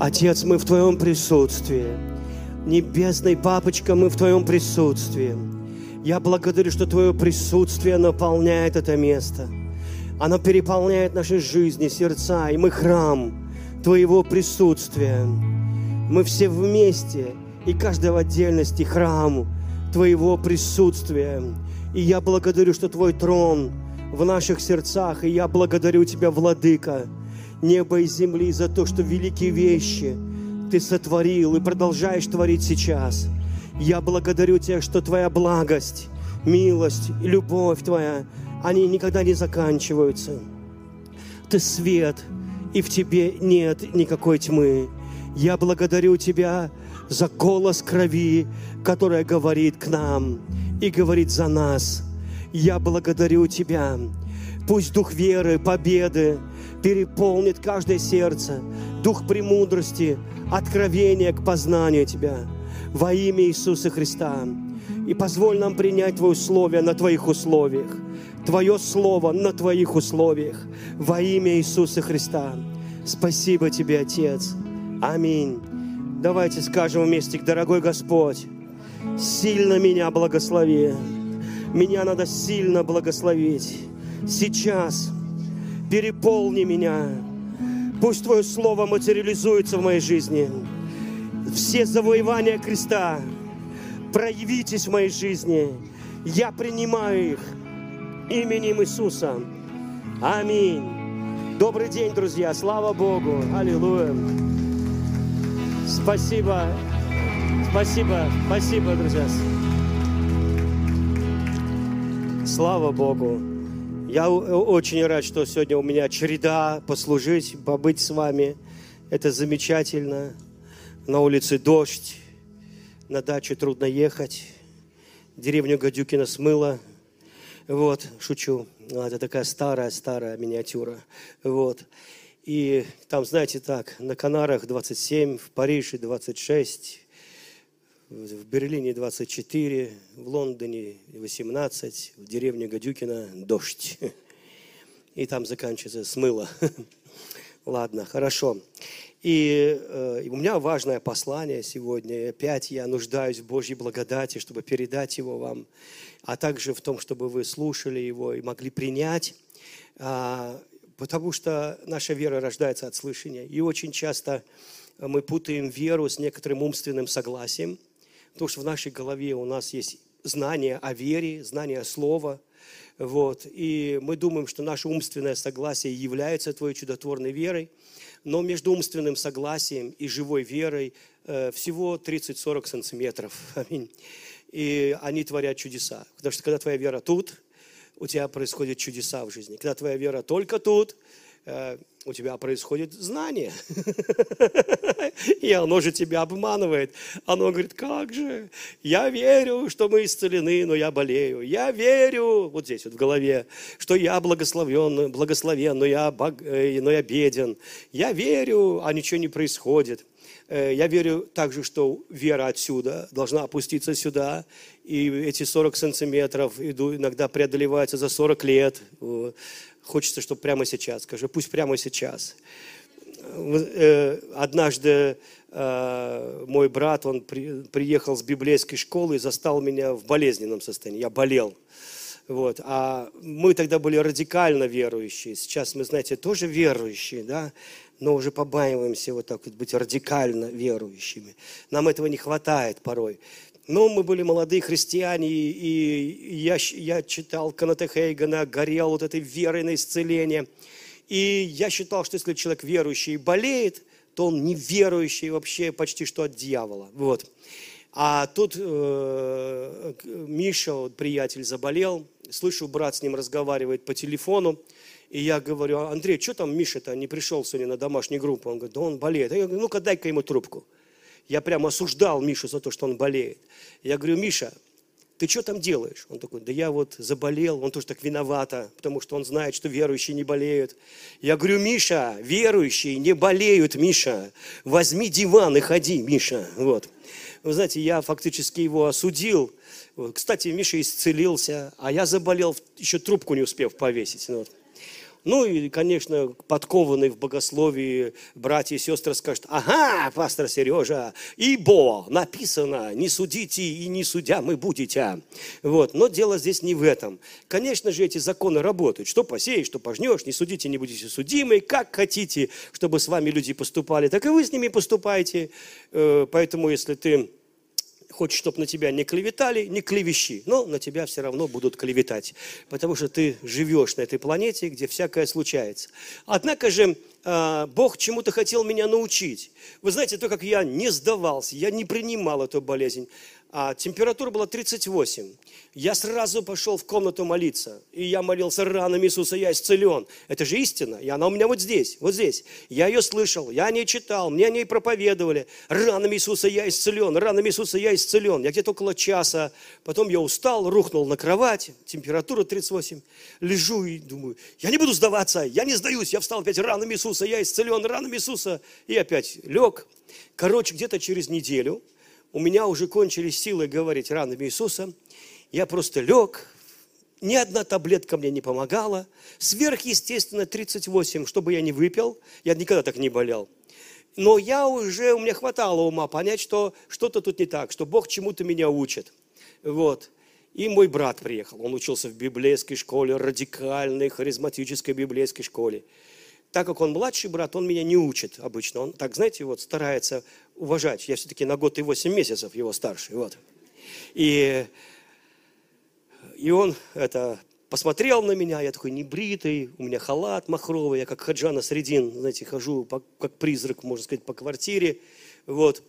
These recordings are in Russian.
Отец, мы в Твоем присутствии. Небесный Папочка, мы в Твоем присутствии. Я благодарю, что Твое присутствие наполняет это место. Оно переполняет наши жизни, сердца, и мы храм Твоего присутствия. Мы все вместе, и каждый в отдельности храм Твоего присутствия. И я благодарю, что Твой трон в наших сердцах, и я благодарю Тебя, Владыка, неба и земли, за то, что великие вещи Ты сотворил и продолжаешь творить сейчас. Я благодарю Тебя, что Твоя благость, милость любовь Твоя, они никогда не заканчиваются. Ты свет, и в Тебе нет никакой тьмы. Я благодарю Тебя за голос крови, которая говорит к нам и говорит за нас. Я благодарю Тебя. Пусть дух веры, победы, переполнит каждое сердце, дух премудрости, откровения к познанию Тебя во имя Иисуса Христа. И позволь нам принять Твои условия на Твоих условиях, Твое Слово на Твоих условиях во имя Иисуса Христа. Спасибо Тебе, Отец. Аминь. Давайте скажем вместе, дорогой Господь, сильно меня благослови. Меня надо сильно благословить. Сейчас переполни меня. Пусть Твое Слово материализуется в моей жизни. Все завоевания креста проявитесь в моей жизни. Я принимаю их именем Иисуса. Аминь. Добрый день, друзья. Слава Богу. Аллилуйя. Спасибо. Спасибо. Спасибо, друзья. Слава Богу. Я очень рад, что сегодня у меня череда послужить, побыть с вами. Это замечательно. На улице дождь, на даче трудно ехать. Деревню Гадюкина смыло. Вот, шучу. Это такая старая-старая миниатюра. Вот. И там, знаете, так, на Канарах 27, в Париже 26, в Берлине 24, в Лондоне 18, в деревне Гадюкина дождь. И там заканчивается смыло. Ладно, хорошо. И э, у меня важное послание сегодня. И опять я нуждаюсь в Божьей благодати, чтобы передать его вам, а также в том, чтобы вы слушали его и могли принять. А, потому что наша вера рождается от слышания. И очень часто мы путаем веру с некоторым умственным согласием – Потому что в нашей голове у нас есть знание о вере, знание слова. Вот. И мы думаем, что наше умственное согласие является твоей чудотворной верой. Но между умственным согласием и живой верой э, всего 30-40 сантиметров. Аминь. И они творят чудеса. Потому что когда твоя вера тут, у тебя происходят чудеса в жизни. Когда твоя вера только тут, у тебя происходит знание. И оно же тебя обманывает. Оно говорит, как же, я верю, что мы исцелены, но я болею. Я верю, вот здесь вот в голове, что я благословен, благословен, но я, бог, э, но я беден. Я верю, а ничего не происходит. Э, я верю также, что вера отсюда должна опуститься сюда, и эти 40 сантиметров иногда преодолеваются за 40 лет. Хочется, чтобы прямо сейчас, скажи, пусть прямо сейчас. Э, однажды э, мой брат, он приехал с библейской школы и застал меня в болезненном состоянии. Я болел. Вот. А мы тогда были радикально верующие. Сейчас мы, знаете, тоже верующие, да, но уже побаиваемся вот так вот быть радикально верующими. Нам этого не хватает порой. Но мы были молодые христиане, и я, я читал Каната Хейгана, горел вот этой верой на исцеление. И я считал, что если человек верующий болеет, то он неверующий вообще почти что от дьявола. Вот. А тут э, Миша, вот, приятель, заболел. Слышу, брат с ним разговаривает по телефону. И я говорю, Андрей, что там Миша-то не пришел сегодня на домашнюю группу? Он говорит, да он болеет. Я говорю, ну-ка дай-ка ему трубку. Я прямо осуждал Мишу за то, что он болеет. Я говорю, Миша, ты что там делаешь? Он такой, да я вот заболел, он тоже так виновата, потому что он знает, что верующие не болеют. Я говорю, Миша, верующие не болеют, Миша, возьми диван и ходи, Миша. Вот. Вы знаете, я фактически его осудил. Кстати, Миша исцелился, а я заболел, еще трубку не успев повесить. Вот. Ну и, конечно, подкованные в богословии братья и сестры скажут, ага, пастор Сережа, ибо написано, не судите и не судя мы будете. Вот. Но дело здесь не в этом. Конечно же, эти законы работают. Что посеешь, что пожнешь, не судите, не будете судимы. Как хотите, чтобы с вами люди поступали, так и вы с ними поступайте. Э, поэтому, если ты хочешь, чтобы на тебя не клеветали, не клевещи, но на тебя все равно будут клеветать, потому что ты живешь на этой планете, где всякое случается. Однако же а, Бог чему-то хотел меня научить. Вы знаете, то, как я не сдавался, я не принимал эту болезнь, а температура была 38. Я сразу пошел в комнату молиться. И я молился ранами Иисуса, я исцелен. Это же истина. И она у меня вот здесь, вот здесь. Я ее слышал, я о ней читал, мне о ней проповедовали. Ранами Иисуса я исцелен, ранами Иисуса я исцелен. Я где-то около часа. Потом я устал, рухнул на кровать, температура 38. Лежу и думаю, я не буду сдаваться, я не сдаюсь. Я встал опять ранами Иисуса, я исцелен, ранами Иисуса. И опять лег. Короче, где-то через неделю у меня уже кончились силы говорить ранами Иисуса. Я просто лег, ни одна таблетка мне не помогала. Сверхъестественно 38, чтобы я не выпил. Я никогда так не болел. Но я уже, у меня хватало ума понять, что что-то тут не так, что Бог чему-то меня учит. Вот. И мой брат приехал. Он учился в библейской школе, радикальной, харизматической библейской школе так как он младший брат, он меня не учит обычно. Он так, знаете, вот старается уважать. Я все-таки на год и восемь месяцев его старший. Вот. И, и он это посмотрел на меня, я такой небритый, у меня халат махровый, я как Хаджана Средин, знаете, хожу по, как призрак, можно сказать, по квартире. Вот.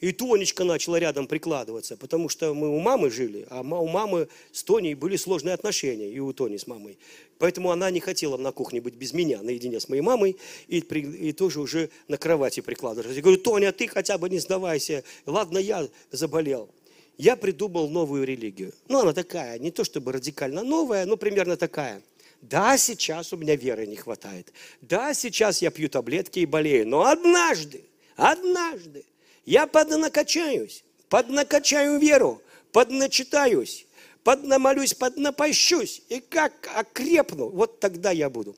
И Тонечка начала рядом прикладываться, потому что мы у мамы жили, а у мамы с Тоней были сложные отношения, и у Тони с мамой. Поэтому она не хотела на кухне быть без меня, наедине с моей мамой, и, при, и тоже уже на кровати прикладывалась. Я говорю, Тоня, ты хотя бы не сдавайся. Ладно, я заболел. Я придумал новую религию. Ну, она такая, не то чтобы радикально новая, но примерно такая. Да, сейчас у меня веры не хватает. Да, сейчас я пью таблетки и болею. Но однажды, однажды я поднакачаюсь, поднакачаю веру, подначитаюсь, поднамолюсь, поднапощусь, и как окрепну, вот тогда я буду.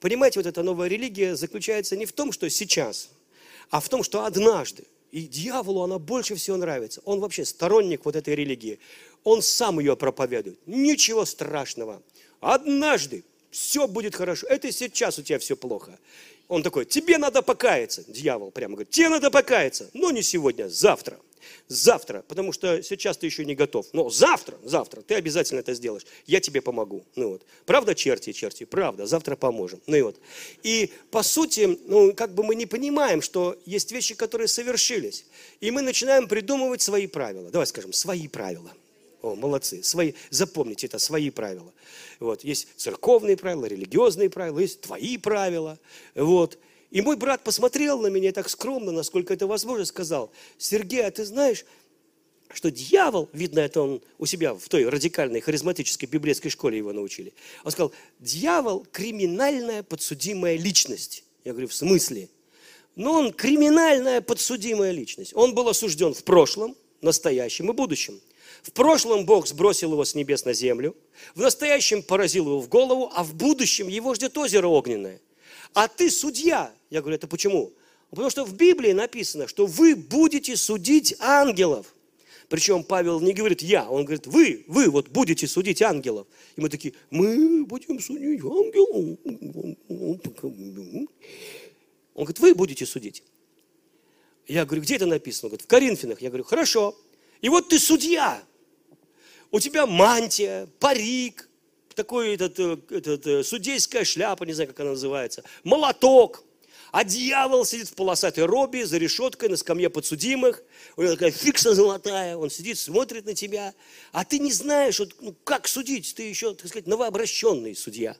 Понимаете, вот эта новая религия заключается не в том, что сейчас, а в том, что однажды. И дьяволу она больше всего нравится. Он вообще сторонник вот этой религии. Он сам ее проповедует. Ничего страшного. Однажды все будет хорошо. Это сейчас у тебя все плохо. Он такой, тебе надо покаяться. Дьявол прямо говорит, тебе надо покаяться. Но не сегодня, завтра. Завтра, потому что сейчас ты еще не готов. Но завтра, завтра ты обязательно это сделаешь. Я тебе помогу. Ну вот. Правда, черти, черти? Правда, завтра поможем. Ну и вот. И по сути, ну как бы мы не понимаем, что есть вещи, которые совершились. И мы начинаем придумывать свои правила. Давай скажем, свои правила. О, молодцы. Свои, запомните, это свои правила. Вот. Есть церковные правила, религиозные правила, есть твои правила. Вот. И мой брат посмотрел на меня так скромно, насколько это возможно, сказал, Сергей, а ты знаешь, что дьявол, видно, это он у себя в той радикальной харизматической библейской школе его научили. Он сказал, дьявол – криминальная подсудимая личность. Я говорю, в смысле? Но он криминальная подсудимая личность. Он был осужден в прошлом, настоящем и будущем. В прошлом Бог сбросил его с небес на землю, в настоящем поразил его в голову, а в будущем его ждет озеро огненное. А ты судья. Я говорю, это почему? Потому что в Библии написано, что вы будете судить ангелов. Причем Павел не говорит «я», он говорит «вы, вы вот будете судить ангелов». И мы такие «мы будем судить ангелов». Он говорит «вы будете судить». Я говорю, где это написано? Он говорит, в Коринфянах. Я говорю, хорошо. И вот ты судья у тебя мантия, парик, такой этот, э, этот, э, судейская шляпа, не знаю, как она называется, молоток. А дьявол сидит в полосатой робе за решеткой на скамье подсудимых. У него такая фикса золотая. Он сидит, смотрит на тебя. А ты не знаешь, вот, ну, как судить. Ты еще, так сказать, новообращенный судья.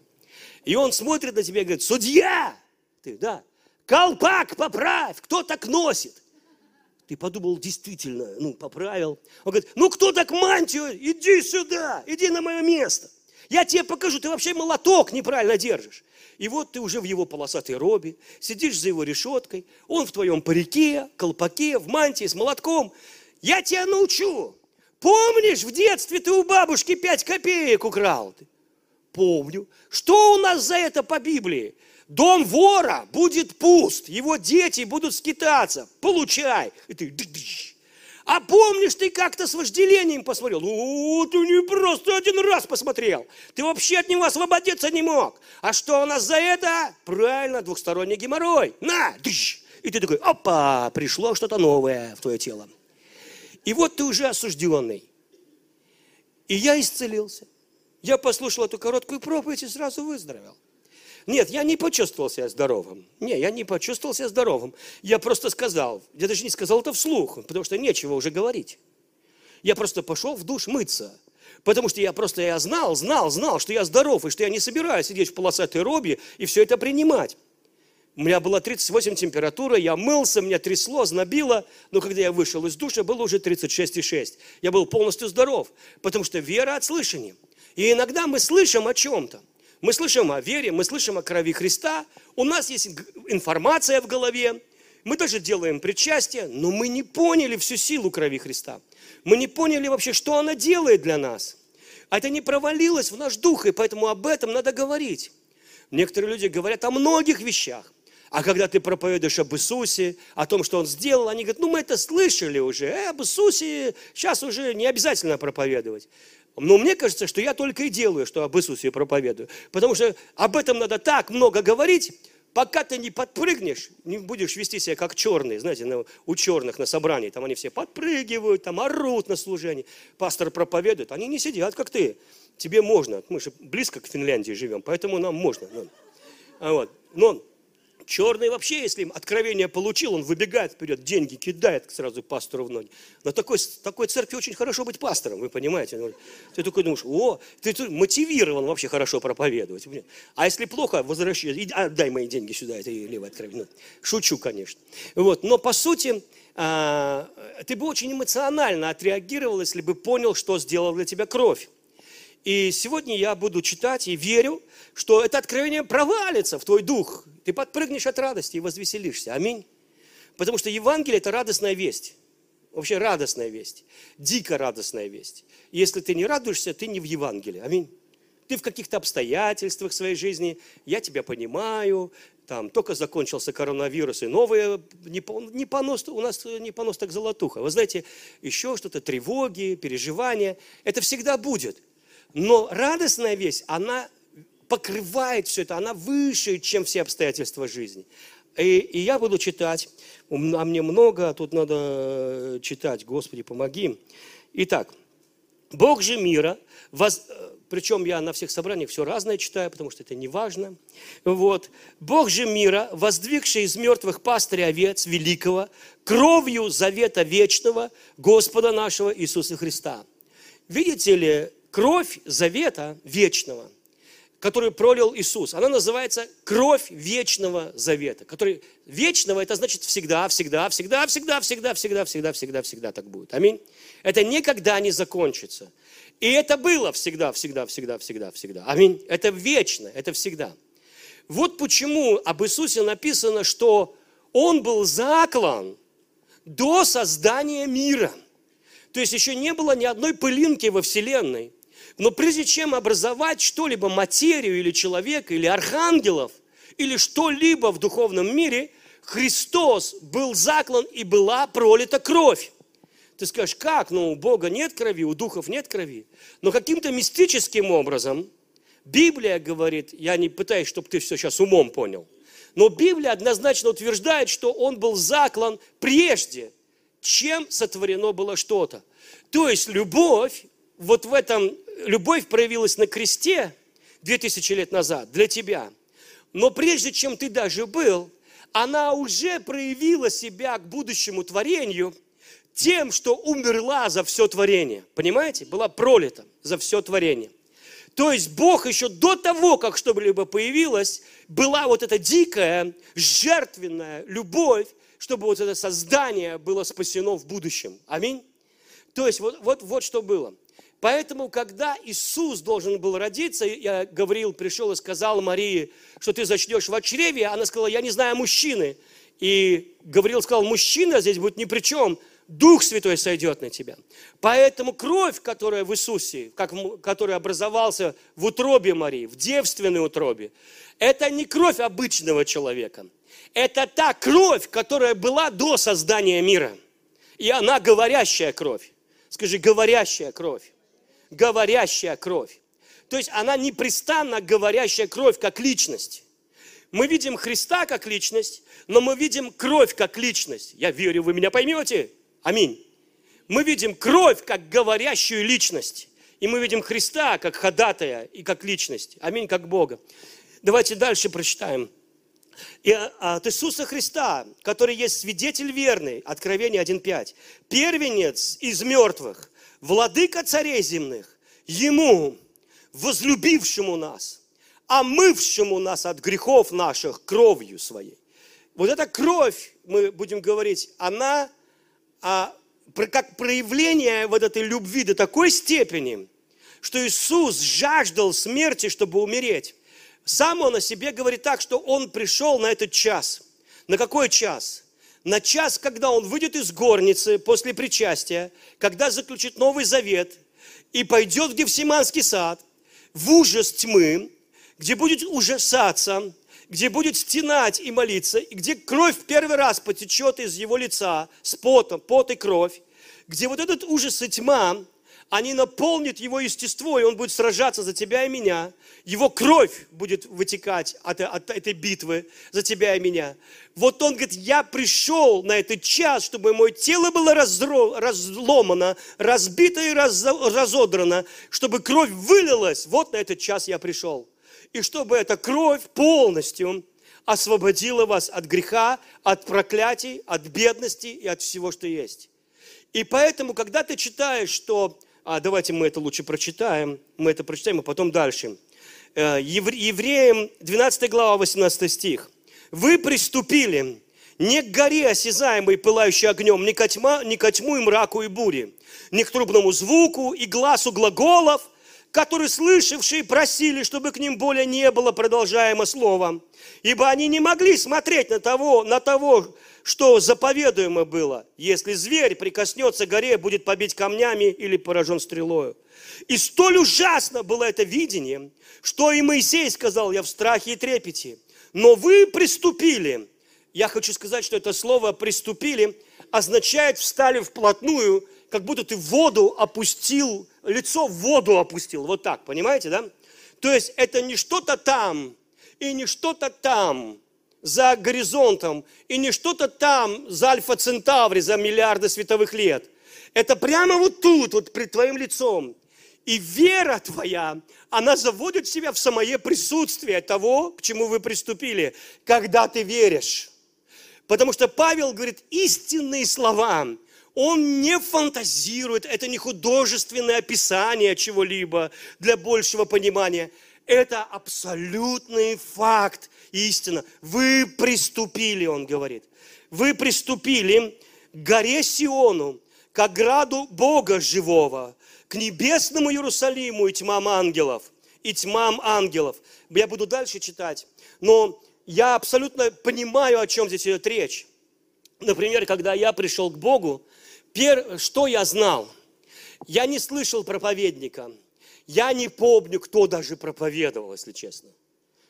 И он смотрит на тебя и говорит, судья! Ты, да, колпак поправь, кто так носит? Ты подумал, действительно, ну, поправил. Он говорит, ну, кто так мантию? Иди сюда, иди на мое место. Я тебе покажу, ты вообще молоток неправильно держишь. И вот ты уже в его полосатой робе, сидишь за его решеткой, он в твоем парике, колпаке, в мантии с молотком. Я тебя научу. Помнишь, в детстве ты у бабушки пять копеек украл? помню. Что у нас за это по Библии? Дом вора будет пуст, его дети будут скитаться. Получай. И ты... А помнишь, ты как-то с вожделением посмотрел? О, ты не просто один раз посмотрел. Ты вообще от него освободиться не мог. А что у нас за это? Правильно, двухсторонний геморрой. На! И ты такой, опа, пришло что-то новое в твое тело. И вот ты уже осужденный. И я исцелился. Я послушал эту короткую проповедь и сразу выздоровел. Нет, я не почувствовал себя здоровым. Не, я не почувствовал себя здоровым. Я просто сказал, я даже не сказал это вслух, потому что нечего уже говорить. Я просто пошел в душ мыться. Потому что я просто я знал, знал, знал, что я здоров, и что я не собираюсь сидеть в полосатой робе и все это принимать. У меня была 38 температура, я мылся, меня трясло, знобило, но когда я вышел из душа, было уже 36,6. Я был полностью здоров, потому что вера от слышания. И иногда мы слышим о чем-то. Мы слышим о вере, мы слышим о крови Христа, у нас есть информация в голове, мы даже делаем причастие, но мы не поняли всю силу крови Христа. Мы не поняли вообще, что она делает для нас. А это не провалилось в наш дух, и поэтому об этом надо говорить. Некоторые люди говорят о многих вещах. А когда ты проповедуешь об Иисусе, о том, что Он сделал, они говорят, ну мы это слышали уже, э, об Иисусе сейчас уже не обязательно проповедовать. Но мне кажется, что я только и делаю, что об Иисусе проповедую. Потому что об этом надо так много говорить, пока ты не подпрыгнешь, не будешь вести себя как черный, знаете, у черных на собрании, там они все подпрыгивают, там орут на служении. Пастор проповедует, они не сидят, как ты. Тебе можно, мы же близко к Финляндии живем, поэтому нам можно. А вот. Но Черный вообще, если им откровение получил, он выбегает вперед, деньги кидает сразу пастору в ноги. На такой, такой церкви очень хорошо быть пастором, вы понимаете. Ты такой думаешь, о, ты, ты мотивирован вообще хорошо проповедовать. А если плохо, возвращай, дай мои деньги сюда, это левое откровение. Ну, шучу, конечно. Вот. Но по сути, а, ты бы очень эмоционально отреагировал, если бы понял, что сделал для тебя кровь. И сегодня я буду читать и верю, что это откровение провалится в твой дух. Ты подпрыгнешь от радости и возвеселишься. Аминь. Потому что Евангелие – это радостная весть. Вообще радостная весть. Дико радостная весть. Если ты не радуешься, ты не в Евангелии. Аминь. Ты в каких-то обстоятельствах своей жизни, я тебя понимаю, там только закончился коронавирус, и новые, не понос, у нас не понос так золотуха. Вы знаете, еще что-то, тревоги, переживания, это всегда будет. Но радостная весть, она покрывает все это, она выше, чем все обстоятельства жизни. И, и я буду читать, а мне много, а тут надо э, читать, Господи, помоги. Итак, Бог же мира, воз... Э, причем я на всех собраниях все разное читаю, потому что это не важно. Вот. Бог же мира, воздвигший из мертвых пастыря овец великого, кровью завета вечного Господа нашего Иисуса Христа. Видите ли, кровь завета вечного, которую пролил Иисус, она называется кровь вечного завета. Который, вечного, это значит всегда, всегда, всегда, всегда, всегда, всегда, всегда, всегда, всегда так будет. Аминь. Это никогда не закончится. И это было всегда, всегда, всегда, всегда, всегда. Аминь. Это вечно, это всегда. Вот почему об Иисусе написано, что Он был заклан до создания мира. То есть еще не было ни одной пылинки во Вселенной. Но прежде чем образовать что-либо, материю или человека, или архангелов, или что-либо в духовном мире, Христос был заклан и была пролита кровь. Ты скажешь, как? Ну, у Бога нет крови, у духов нет крови. Но каким-то мистическим образом Библия говорит, я не пытаюсь, чтобы ты все сейчас умом понял, но Библия однозначно утверждает, что он был заклан прежде, чем сотворено было что-то. То есть любовь вот в этом любовь проявилась на кресте 2000 лет назад для тебя. Но прежде чем ты даже был, она уже проявила себя к будущему творению тем, что умерла за все творение. Понимаете? Была пролита за все творение. То есть Бог еще до того, как что-либо появилось, была вот эта дикая, жертвенная любовь, чтобы вот это создание было спасено в будущем. Аминь. То есть вот, вот, вот что было. Поэтому, когда Иисус должен был родиться, я Гавриил пришел и сказал Марии, что ты зачнешь в чреве, она сказала, я не знаю мужчины. И Гавриил сказал, мужчина здесь будет ни при чем. Дух Святой сойдет на тебя. Поэтому кровь, которая в Иисусе, как, который образовался в утробе Марии, в девственной утробе, это не кровь обычного человека. Это та кровь, которая была до создания мира. И она говорящая кровь. Скажи, говорящая кровь. Говорящая кровь. То есть она непрестанно говорящая кровь как личность. Мы видим Христа как личность, но мы видим кровь как личность. Я верю, вы меня поймете. Аминь. Мы видим кровь как говорящую личность. И мы видим Христа как ходатая и как личность. Аминь, как Бога. Давайте дальше прочитаем. И а, от Иисуса Христа, который есть свидетель верный, Откровение 1.5, первенец из мертвых, владыка царей земных, Ему, возлюбившему нас, омывшему нас от грехов наших кровью своей. Вот эта кровь, мы будем говорить, она а, как проявление вот этой любви до такой степени, что Иисус жаждал смерти, чтобы умереть. Сам он о себе говорит так, что он пришел на этот час. На какой час? На час, когда он выйдет из горницы после причастия, когда заключит Новый Завет и пойдет в Гефсиманский сад, в ужас тьмы, где будет ужасаться, где будет стенать и молиться, и где кровь в первый раз потечет из его лица с потом, пот и кровь, где вот этот ужас и тьма, они наполнят его естество, и он будет сражаться за тебя и меня. Его кровь будет вытекать от, от этой битвы за тебя и меня. Вот он говорит, я пришел на этот час, чтобы мое тело было разро, разломано, разбито и раз, разодрано, чтобы кровь вылилась. Вот на этот час я пришел и чтобы эта кровь полностью освободила вас от греха, от проклятий, от бедности и от всего, что есть. И поэтому, когда ты читаешь, что... А, давайте мы это лучше прочитаем. Мы это прочитаем, а потом дальше. Э, Евреям 12 глава, 18 стих. «Вы приступили не к горе осязаемой, пылающей огнем, не ко, тьма, не ко тьму и мраку и буре, не к трубному звуку и глазу глаголов, которые слышавшие просили, чтобы к ним более не было продолжаемо слова, ибо они не могли смотреть на того, на того, что заповедуемо было. Если зверь прикоснется к горе, будет побить камнями или поражен стрелою. И столь ужасно было это видение, что и Моисей сказал, я в страхе и трепете. Но вы приступили. Я хочу сказать, что это слово «приступили» означает «встали вплотную», как будто ты в воду опустил лицо в воду опустил. Вот так, понимаете, да? То есть это не что-то там и не что-то там за горизонтом и не что-то там за Альфа Центаври за миллиарды световых лет. Это прямо вот тут, вот пред твоим лицом. И вера твоя, она заводит себя в самое присутствие того, к чему вы приступили, когда ты веришь. Потому что Павел говорит истинные слова – он не фантазирует, это не художественное описание чего-либо для большего понимания. Это абсолютный факт, истина. Вы приступили, он говорит. Вы приступили к горе Сиону, к ограду Бога живого, к небесному Иерусалиму и тьмам ангелов, и тьмам ангелов. Я буду дальше читать, но я абсолютно понимаю, о чем здесь идет речь. Например, когда я пришел к Богу, Пер, что я знал? Я не слышал проповедника. Я не помню, кто даже проповедовал, если честно.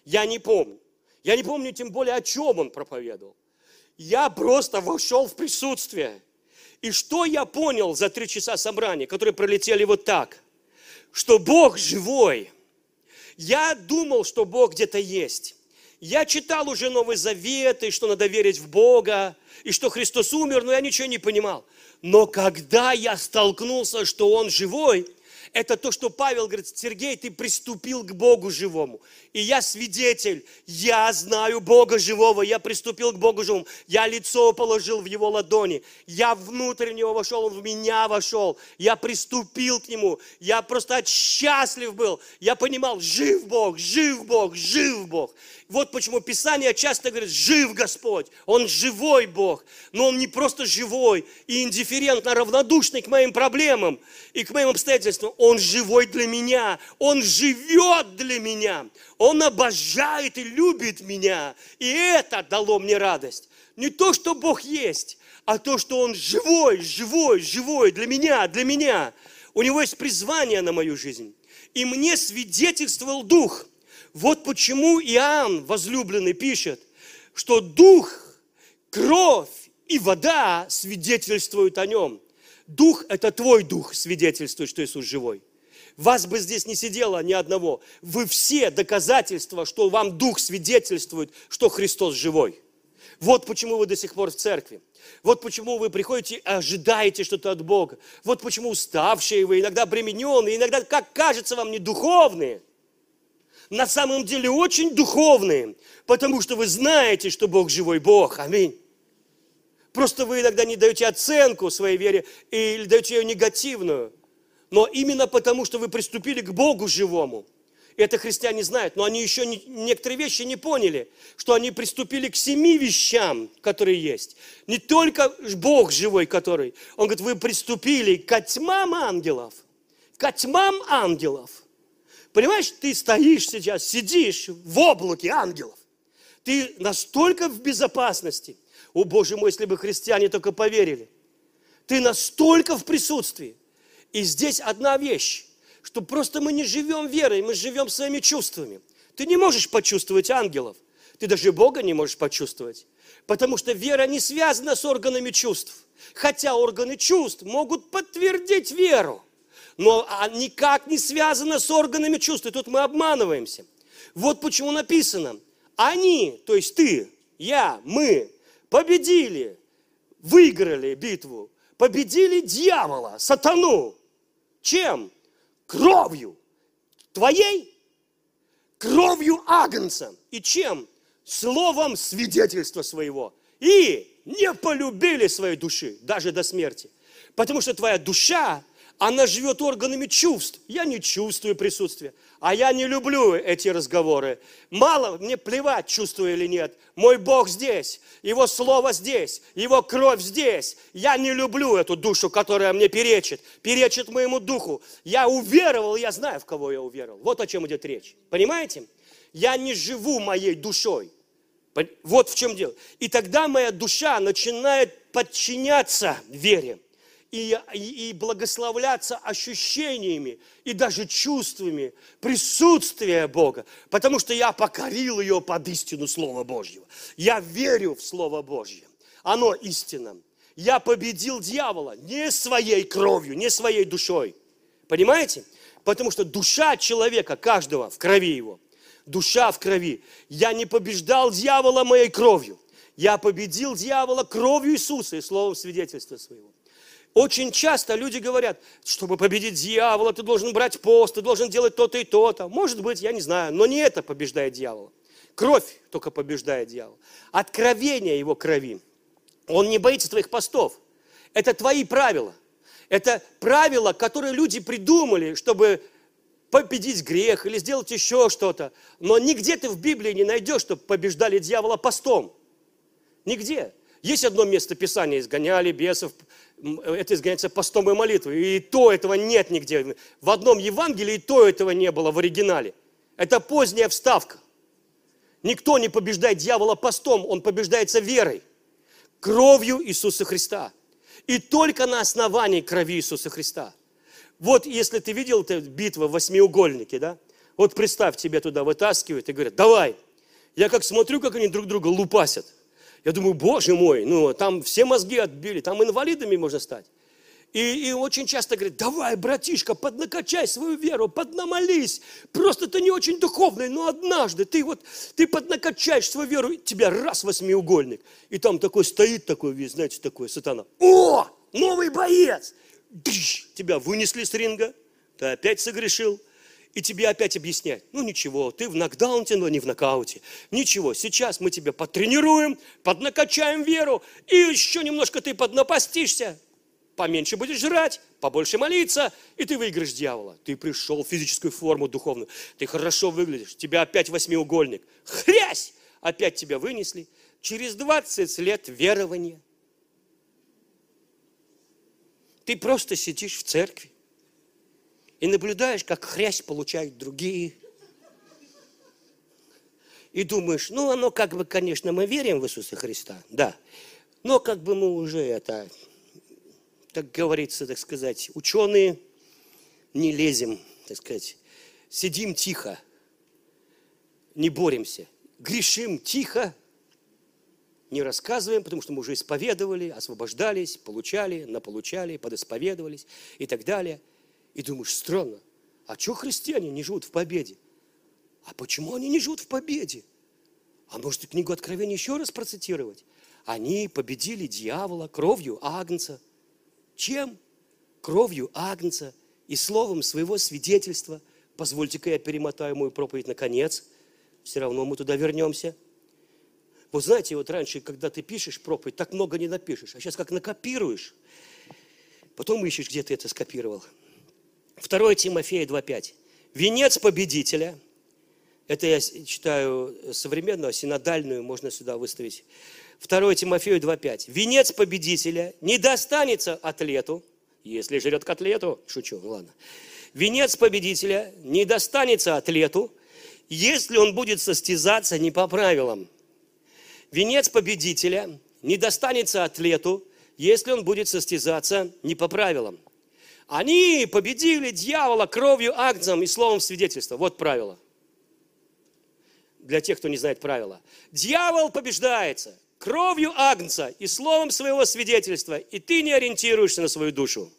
Я не помню. Я не помню тем более, о чем он проповедовал. Я просто вошел в присутствие. И что я понял за три часа собрания, которые пролетели вот так? Что Бог живой. Я думал, что Бог где-то есть. Я читал уже Новый Завет, и что надо верить в Бога, и что Христос умер, но я ничего не понимал. Но когда я столкнулся, что Он живой, это то, что Павел говорит, Сергей, ты приступил к Богу живому. И я свидетель, я знаю Бога живого, я приступил к Богу живому. Я лицо положил в Его ладони, я внутрь Него вошел, Он в меня вошел. Я приступил к Нему, я просто счастлив был. Я понимал, жив Бог, жив Бог, жив Бог. Вот почему Писание часто говорит, жив Господь, Он живой Бог, но Он не просто живой и индифферентно равнодушный к моим проблемам и к моим обстоятельствам, Он живой для меня, Он живет для меня, Он обожает и любит меня, и это дало мне радость. Не то, что Бог есть, а то, что Он живой, живой, живой для меня, для меня. У Него есть призвание на мою жизнь. И мне свидетельствовал Дух. Вот почему Иоанн, возлюбленный, пишет, что Дух, кровь и вода свидетельствуют о Нем. Дух – это твой дух свидетельствует, что Иисус живой. Вас бы здесь не сидело ни одного. Вы все доказательства, что вам Дух свидетельствует, что Христос живой. Вот почему вы до сих пор в церкви. Вот почему вы приходите и ожидаете что-то от Бога. Вот почему уставшие вы, иногда обремененные, иногда, как кажется вам, не духовные. На самом деле очень духовные, потому что вы знаете, что Бог живой Бог. Аминь. Просто вы иногда не даете оценку своей вере или даете ее негативную. Но именно потому, что вы приступили к Богу живому. Это христиане знают, но они еще не, некоторые вещи не поняли, что они приступили к семи вещам, которые есть. Не только Бог живой, который. Он говорит, вы приступили к тьмам ангелов. К тьмам ангелов. Понимаешь, ты стоишь сейчас, сидишь в облаке ангелов. Ты настолько в безопасности. О, Боже мой, если бы христиане только поверили. Ты настолько в присутствии. И здесь одна вещь, что просто мы не живем верой, мы живем своими чувствами. Ты не можешь почувствовать ангелов, ты даже Бога не можешь почувствовать, потому что вера не связана с органами чувств. Хотя органы чувств могут подтвердить веру, но никак не связана с органами чувств. И тут мы обманываемся. Вот почему написано, они, то есть ты, я, мы, победили, выиграли битву, победили дьявола, сатану, чем? Кровью. Твоей? Кровью Агнца. И чем? Словом свидетельства своего. И не полюбили своей души, даже до смерти. Потому что твоя душа она живет органами чувств. Я не чувствую присутствия. А я не люблю эти разговоры. Мало, мне плевать, чувствую или нет. Мой Бог здесь, Его Слово здесь, Его кровь здесь. Я не люблю эту душу, которая мне перечит, перечит моему духу. Я уверовал, я знаю, в кого я уверовал. Вот о чем идет речь. Понимаете? Я не живу моей душой. Вот в чем дело. И тогда моя душа начинает подчиняться вере и, и, и благословляться ощущениями и даже чувствами присутствия Бога, потому что я покорил ее под истину Слова Божьего. Я верю в Слово Божье. Оно истинно. Я победил дьявола не своей кровью, не своей душой. Понимаете? Потому что душа человека, каждого в крови его, душа в крови. Я не побеждал дьявола моей кровью. Я победил дьявола кровью Иисуса и словом свидетельства своего. Очень часто люди говорят, чтобы победить дьявола, ты должен брать пост, ты должен делать то-то и то-то. Может быть, я не знаю, но не это побеждает дьявола. Кровь только побеждает дьявола. Откровение его крови. Он не боится твоих постов. Это твои правила. Это правила, которые люди придумали, чтобы победить грех или сделать еще что-то. Но нигде ты в Библии не найдешь, чтобы побеждали дьявола постом. Нигде. Есть одно место Писания, изгоняли бесов, это изгоняется постом и молитвой. И то этого нет нигде. В одном Евангелии и то этого не было в оригинале. Это поздняя вставка. Никто не побеждает дьявола постом, он побеждается верой, кровью Иисуса Христа. И только на основании крови Иисуса Христа. Вот если ты видел эту битву в восьмиугольнике, да? Вот представь, тебе туда вытаскивают и говорят, давай. Я как смотрю, как они друг друга лупасят – я думаю, боже мой, ну там все мозги отбили, там инвалидами можно стать. И, и очень часто говорят, давай, братишка, поднакачай свою веру, поднамолись. Просто ты не очень духовный, но однажды ты вот, ты поднакачаешь свою веру, тебя раз восьмиугольник. И там такой стоит такой знаете, такой сатана. О, новый боец! Дыш, тебя вынесли с ринга, ты опять согрешил и тебе опять объяснять, ну ничего, ты в нокдауне, но не в нокауте. Ничего, сейчас мы тебя потренируем, поднакачаем веру, и еще немножко ты поднапастишься. Поменьше будешь жрать, побольше молиться, и ты выиграешь дьявола. Ты пришел в физическую форму духовную, ты хорошо выглядишь, тебя опять восьмиугольник. Хрясь! Опять тебя вынесли. Через 20 лет верования. Ты просто сидишь в церкви и наблюдаешь, как хрясь получают другие. И думаешь, ну оно как бы, конечно, мы верим в Иисуса Христа, да. Но как бы мы уже это, как говорится, так сказать, ученые, не лезем, так сказать, сидим тихо, не боремся, грешим тихо, не рассказываем, потому что мы уже исповедовали, освобождались, получали, наполучали, подисповедовались и так далее. И думаешь, странно, а что христиане не живут в победе? А почему они не живут в победе? А может, книгу Откровения еще раз процитировать? Они победили дьявола кровью Агнца. Чем? Кровью Агнца и словом своего свидетельства. Позвольте-ка я перемотаю мою проповедь на конец. Все равно мы туда вернемся. Вот знаете, вот раньше, когда ты пишешь проповедь, так много не напишешь. А сейчас как накопируешь, потом ищешь, где ты это скопировал. 2 Тимофея 2.5. Венец победителя – это я читаю современную, синодальную, можно сюда выставить. 2 Тимофею 2.5. Венец победителя не достанется атлету, если жрет котлету, шучу, ну ладно. Венец победителя не достанется атлету, если он будет состязаться не по правилам. Венец победителя не достанется атлету, если он будет состязаться не по правилам. Они победили дьявола кровью, акцем и словом свидетельства. Вот правило для тех, кто не знает правила. Дьявол побеждается кровью Агнца и словом своего свидетельства, и ты не ориентируешься на свою душу,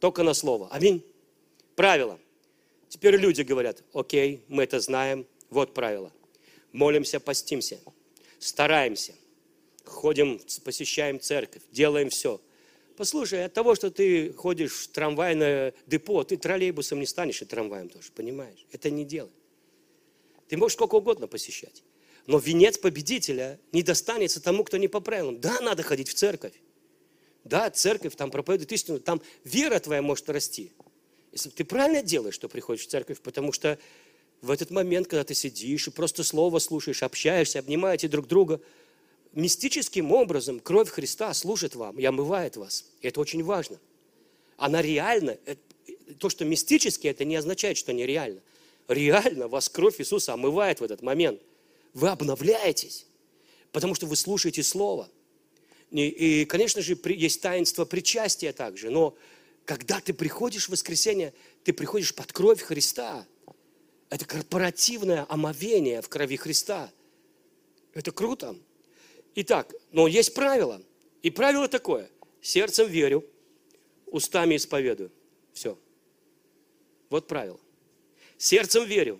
только на слово. Аминь. Правило. Теперь люди говорят, окей, мы это знаем, вот правило. Молимся, постимся, стараемся, ходим, посещаем церковь, делаем все. Послушай, от того, что ты ходишь в трамвайное депо, ты троллейбусом не станешь и трамваем тоже, понимаешь? Это не делай. Ты можешь сколько угодно посещать. Но венец победителя не достанется тому, кто не по правилам. Да, надо ходить в церковь. Да, церковь там проповедует истину, там вера твоя может расти. Если ты правильно делаешь, что приходишь в церковь, потому что в этот момент, когда ты сидишь и просто слово слушаешь, общаешься, обнимаете друг друга, мистическим образом кровь Христа служит вам и омывает вас. И это очень важно. Она реальна. Э, то, что мистически, это не означает, что нереально реально вас кровь Иисуса омывает в этот момент. Вы обновляетесь, потому что вы слушаете Слово. И, и конечно же, есть таинство причастия также, но когда ты приходишь в воскресенье, ты приходишь под кровь Христа. Это корпоративное омовение в крови Христа. Это круто. Итак, но есть правило. И правило такое. Сердцем верю, устами исповедую. Все. Вот правило. Сердцем верю,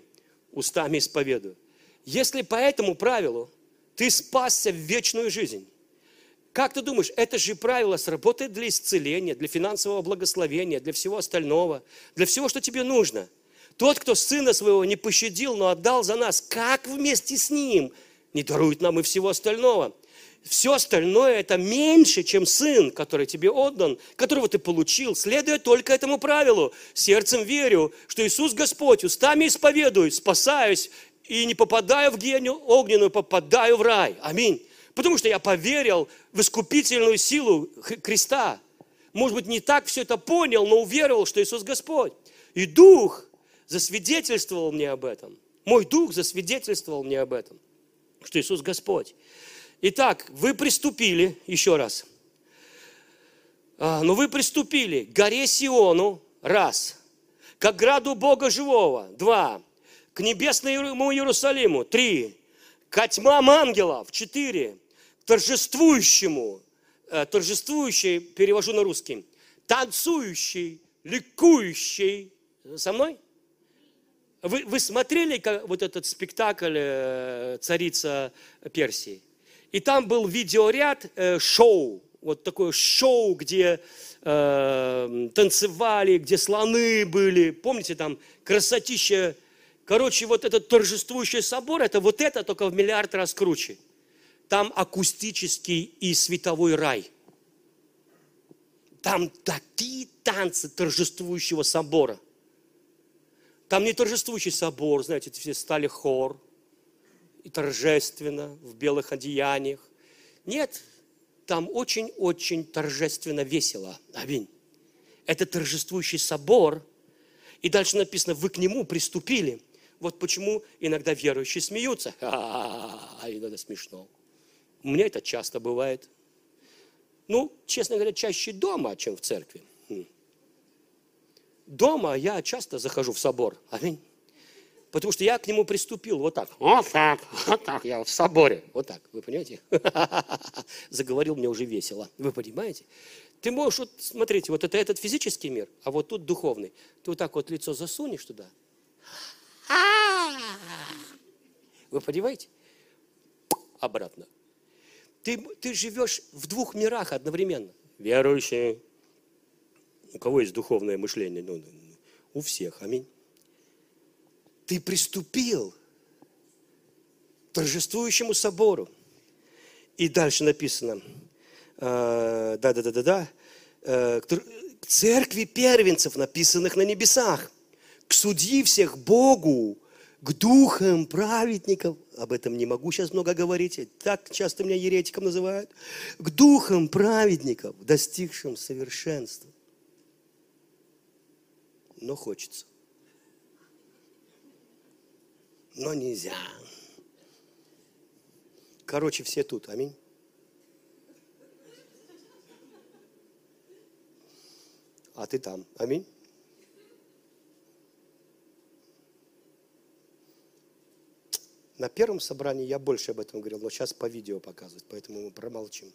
устами исповедую. Если по этому правилу ты спасся в вечную жизнь, как ты думаешь, это же правило сработает для исцеления, для финансового благословения, для всего остального, для всего, что тебе нужно. Тот, кто сына своего не пощадил, но отдал за нас, как вместе с ним не дарует нам и всего остального? Все остальное это меньше, чем сын, который тебе отдан, которого ты получил, следуя только этому правилу. Сердцем верю, что Иисус Господь, устами исповедую, спасаюсь и не попадаю в гению огненную, попадаю в рай. Аминь. Потому что я поверил в искупительную силу креста. Может быть, не так все это понял, но уверовал, что Иисус Господь. И Дух засвидетельствовал мне об этом. Мой Дух засвидетельствовал мне об этом, что Иисус Господь. Итак, вы приступили, еще раз. А, ну вы приступили к горе Сиону, раз. К граду Бога Живого, два. К небесному Иерусалиму, три. К тьмам ангелов, четыре. К торжествующему, э, торжествующий, перевожу на русский, танцующий, ликующий. Со мной? Вы, вы смотрели как, вот этот спектакль э, «Царица Персии»? И там был видеоряд э, шоу, вот такое шоу, где э, танцевали, где слоны были. Помните, там красотища. Короче, вот этот торжествующий собор, это вот это только в миллиард раз круче. Там акустический и световой рай. Там такие танцы торжествующего собора. Там не торжествующий собор, знаете, все стали хор – и торжественно в белых одеяниях. Нет, там очень-очень торжественно весело. Аминь. Это торжествующий собор. И дальше написано, вы к нему приступили. Вот почему иногда верующие смеются. А, иногда смешно. У меня это часто бывает. Ну, честно говоря, чаще дома, чем в церкви. Хм. Дома я часто захожу в собор. Аминь. Потому что я к нему приступил вот так. Вот так, вот так, я в соборе. Вот так, вы понимаете? Заговорил мне уже весело. Вы понимаете? Ты можешь, вот, смотрите, вот это этот физический мир, а вот тут духовный. Ты вот так вот лицо засунешь туда. Вы понимаете? Обратно. Ты, ты живешь в двух мирах одновременно. Верующий. У кого есть духовное мышление? Ну, у всех. Аминь ты приступил к торжествующему собору. И дальше написано, да-да-да-да-да, э, к церкви первенцев, написанных на небесах, к судьи всех Богу, к духам праведников, об этом не могу сейчас много говорить, так часто меня еретиком называют, к духам праведников, достигшим совершенства. Но хочется но нельзя. Короче, все тут. Аминь. А ты там. Аминь. На первом собрании я больше об этом говорил, но сейчас по видео показывать, поэтому мы промолчим.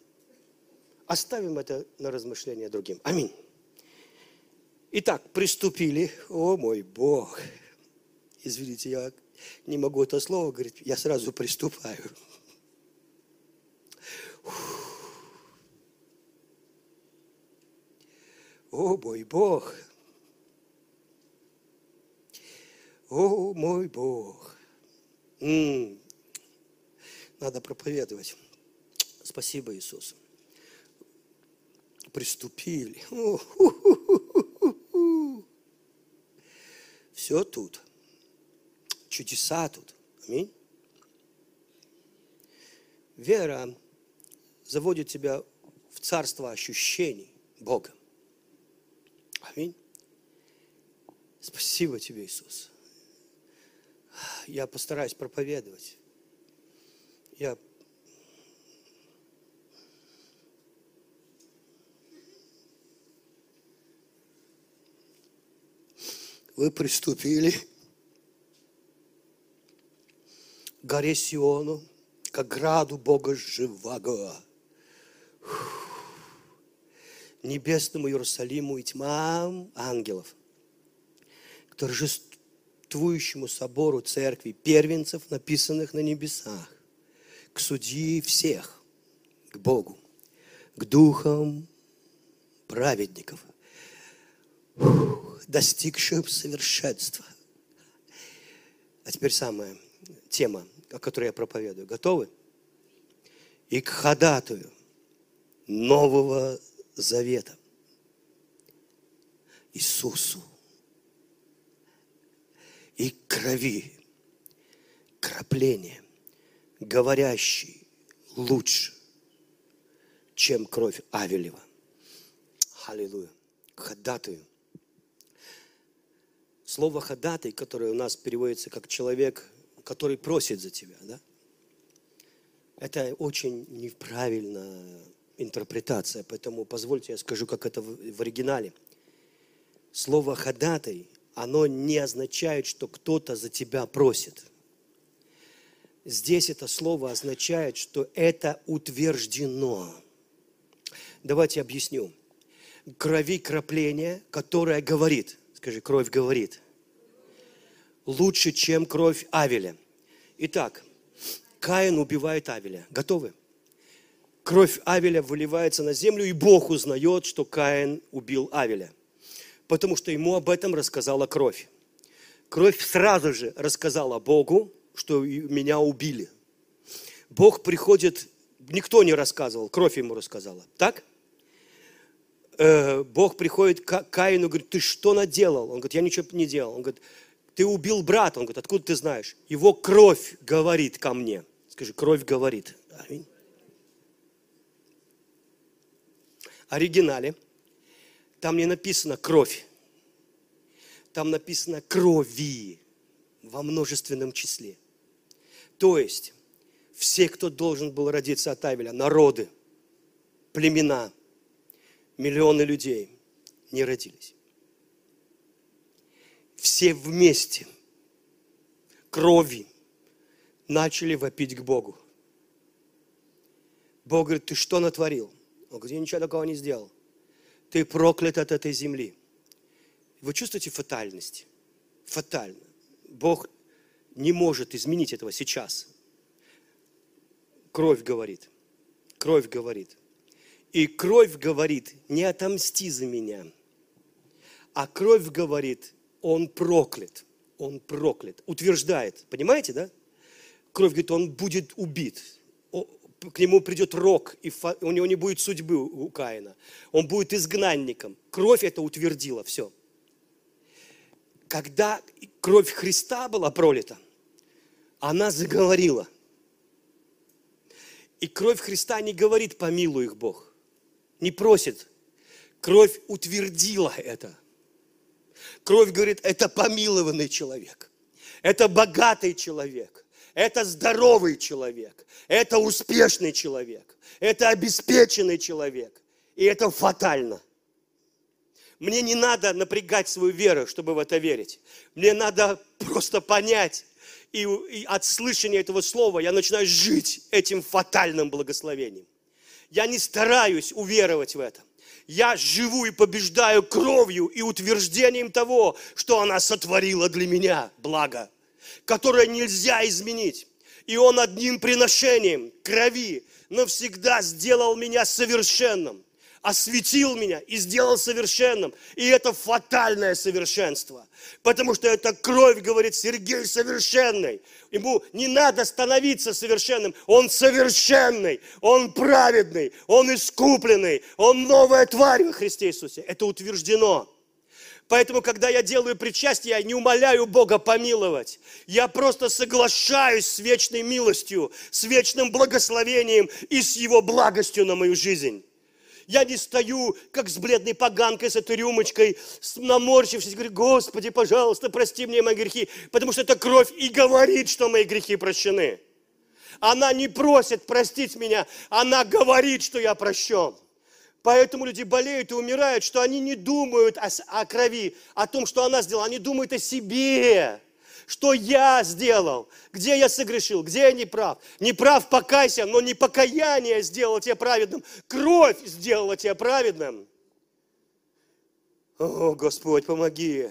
Оставим это на размышление другим. Аминь. Итак, приступили. О мой Бог. Извините, я не могу это слово говорить, я сразу приступаю. О, мой Бог! О, мой Бог! М-м. Надо проповедовать. Спасибо, Иисус. Приступили. Все тут чудеса тут. Аминь. Вера заводит тебя в царство ощущений Бога. Аминь. Спасибо тебе, Иисус. Я постараюсь проповедовать. Я Вы приступили горе Сиону, к ограду Бога живого, небесному Иерусалиму и тьмам ангелов, к торжествующему собору церкви первенцев, написанных на небесах, к судьи всех, к Богу, к духам праведников, достигшим совершенства. А теперь самое тема о которой я проповедую. Готовы? И к ходатую Нового Завета. Иисусу. И крови, крапление, говорящий лучше, чем кровь Авелева. Аллилуйя. Ходатую. Слово ходатай, которое у нас переводится как человек, который просит за тебя, да? Это очень неправильная интерпретация, поэтому позвольте я скажу, как это в, оригинале. Слово «ходатай», оно не означает, что кто-то за тебя просит. Здесь это слово означает, что это утверждено. Давайте объясню. Крови крапление, которое говорит, скажи, кровь говорит – лучше, чем кровь Авеля. Итак, Каин убивает Авеля. Готовы? Кровь Авеля выливается на землю, и Бог узнает, что Каин убил Авеля. Потому что ему об этом рассказала кровь. Кровь сразу же рассказала Богу, что меня убили. Бог приходит, никто не рассказывал, кровь ему рассказала. Так? Э, Бог приходит к Каину, говорит, ты что наделал? Он говорит, я ничего не делал. Он говорит, ты убил брата. Он говорит, откуда ты знаешь? Его кровь говорит ко мне. Скажи, кровь говорит. Аминь. Оригинале там не написано кровь. Там написано крови во множественном числе. То есть, все, кто должен был родиться от Авеля, народы, племена, миллионы людей не родились. Все вместе крови начали вопить к Богу. Бог говорит, ты что натворил? Он говорит, я ничего такого не сделал. Ты проклят от этой земли. Вы чувствуете фатальность? Фатально. Бог не может изменить этого сейчас. Кровь говорит. Кровь говорит. И кровь говорит, не отомсти за меня. А кровь говорит, он проклят. Он проклят. Утверждает. Понимаете, да? Кровь говорит, он будет убит. К нему придет рок, и у него не будет судьбы у Каина. Он будет изгнанником. Кровь это утвердила, все. Когда кровь Христа была пролита, она заговорила. И кровь Христа не говорит, помилуй их Бог. Не просит. Кровь утвердила это. Кровь говорит, это помилованный человек. Это богатый человек. Это здоровый человек. Это успешный человек. Это обеспеченный человек. И это фатально. Мне не надо напрягать свою веру, чтобы в это верить. Мне надо просто понять, и, и от слышания этого слова я начинаю жить этим фатальным благословением. Я не стараюсь уверовать в это. Я живу и побеждаю кровью и утверждением того, что она сотворила для меня благо, которое нельзя изменить. И Он одним приношением крови навсегда сделал меня совершенным осветил меня и сделал совершенным. И это фатальное совершенство. Потому что эта кровь, говорит Сергей, совершенный. Ему не надо становиться совершенным. Он совершенный, он праведный, он искупленный, он новая тварь во Христе Иисусе. Это утверждено. Поэтому, когда я делаю причастие, я не умоляю Бога помиловать. Я просто соглашаюсь с вечной милостью, с вечным благословением и с Его благостью на мою жизнь. Я не стою, как с бледной поганкой, с этой рюмочкой, наморщившись, говорю, Господи, пожалуйста, прости мне мои грехи, потому что эта кровь и говорит, что мои грехи прощены. Она не просит простить меня, она говорит, что я прощен. Поэтому люди болеют и умирают, что они не думают о, о крови, о том, что она сделала, они думают о себе что я сделал, где я согрешил, где я не прав. Не прав, покайся, но не покаяние сделало тебя праведным, кровь сделала тебя праведным. О, Господь, помоги.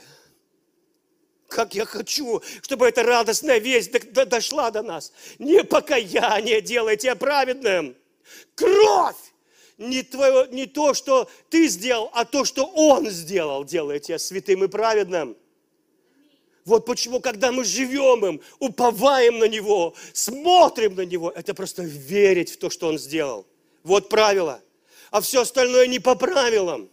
Как я хочу, чтобы эта радостная весть дошла до нас. Не покаяние делает тебя праведным. Кровь! Не, твое, не то, что ты сделал, а то, что Он сделал, делает тебя святым и праведным. Вот почему, когда мы живем им, уповаем на Него, смотрим на Него, это просто верить в то, что Он сделал. Вот правило. А все остальное не по правилам.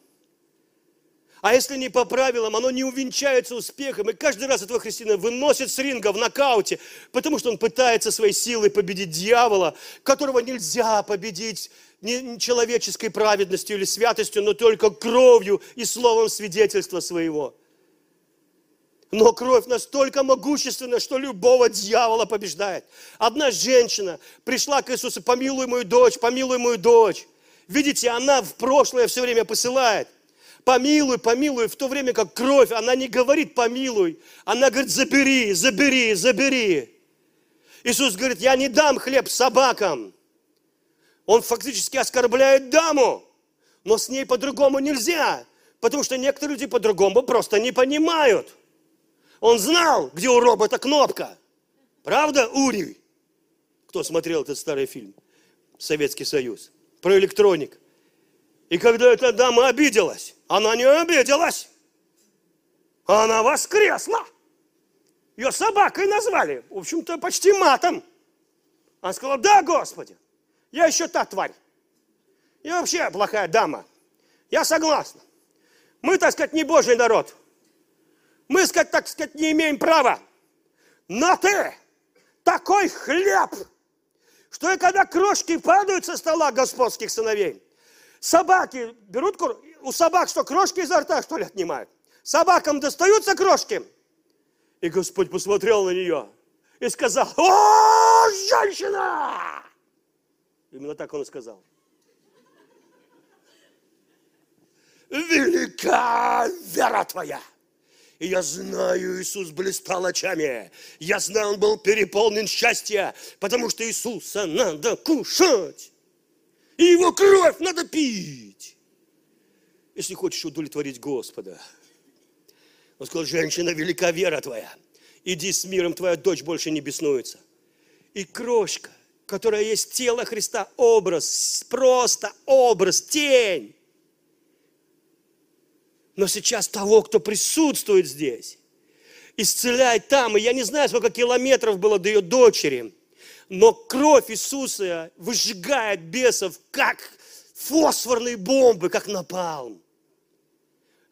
А если не по правилам, оно не увенчается успехом. И каждый раз этого христианина выносит с ринга в нокауте, потому что он пытается своей силой победить дьявола, которого нельзя победить не человеческой праведностью или святостью, но только кровью и словом свидетельства своего. Но кровь настолько могущественна, что любого дьявола побеждает. Одна женщина пришла к Иисусу, помилуй мою дочь, помилуй мою дочь. Видите, она в прошлое все время посылает. Помилуй, помилуй, в то время как кровь, она не говорит помилуй, она говорит забери, забери, забери. Иисус говорит, я не дам хлеб собакам. Он фактически оскорбляет даму, но с ней по-другому нельзя, потому что некоторые люди по-другому просто не понимают – он знал, где у робота кнопка. Правда, Урий? Кто смотрел этот старый фильм? Советский Союз. Про электроник. И когда эта дама обиделась, она не обиделась. Она воскресла. Ее собакой назвали. В общем-то, почти матом. Она сказала, да, Господи, я еще та тварь. Я вообще плохая дама. Я согласна. Мы, так сказать, не Божий народ. Мы, сказать, так сказать, не имеем права. Но ты такой хлеб, что и когда крошки падают со стола господских сыновей, собаки берут, у собак что, крошки изо рта, что ли, отнимают? Собакам достаются крошки? И Господь посмотрел на нее и сказал, о, женщина! Именно так он и сказал. велика вера твоя. И я знаю, Иисус блистал очами. Я знаю, Он был переполнен счастья, потому что Иисуса надо кушать. И Его кровь надо пить. Если хочешь удовлетворить Господа. Он сказал, женщина, велика вера твоя. Иди с миром, твоя дочь больше не беснуется. И крошка, которая есть тело Христа, образ, просто образ, тень но сейчас того, кто присутствует здесь, исцеляет там. И я не знаю, сколько километров было до ее дочери, но кровь Иисуса выжигает бесов, как фосфорные бомбы, как напалм.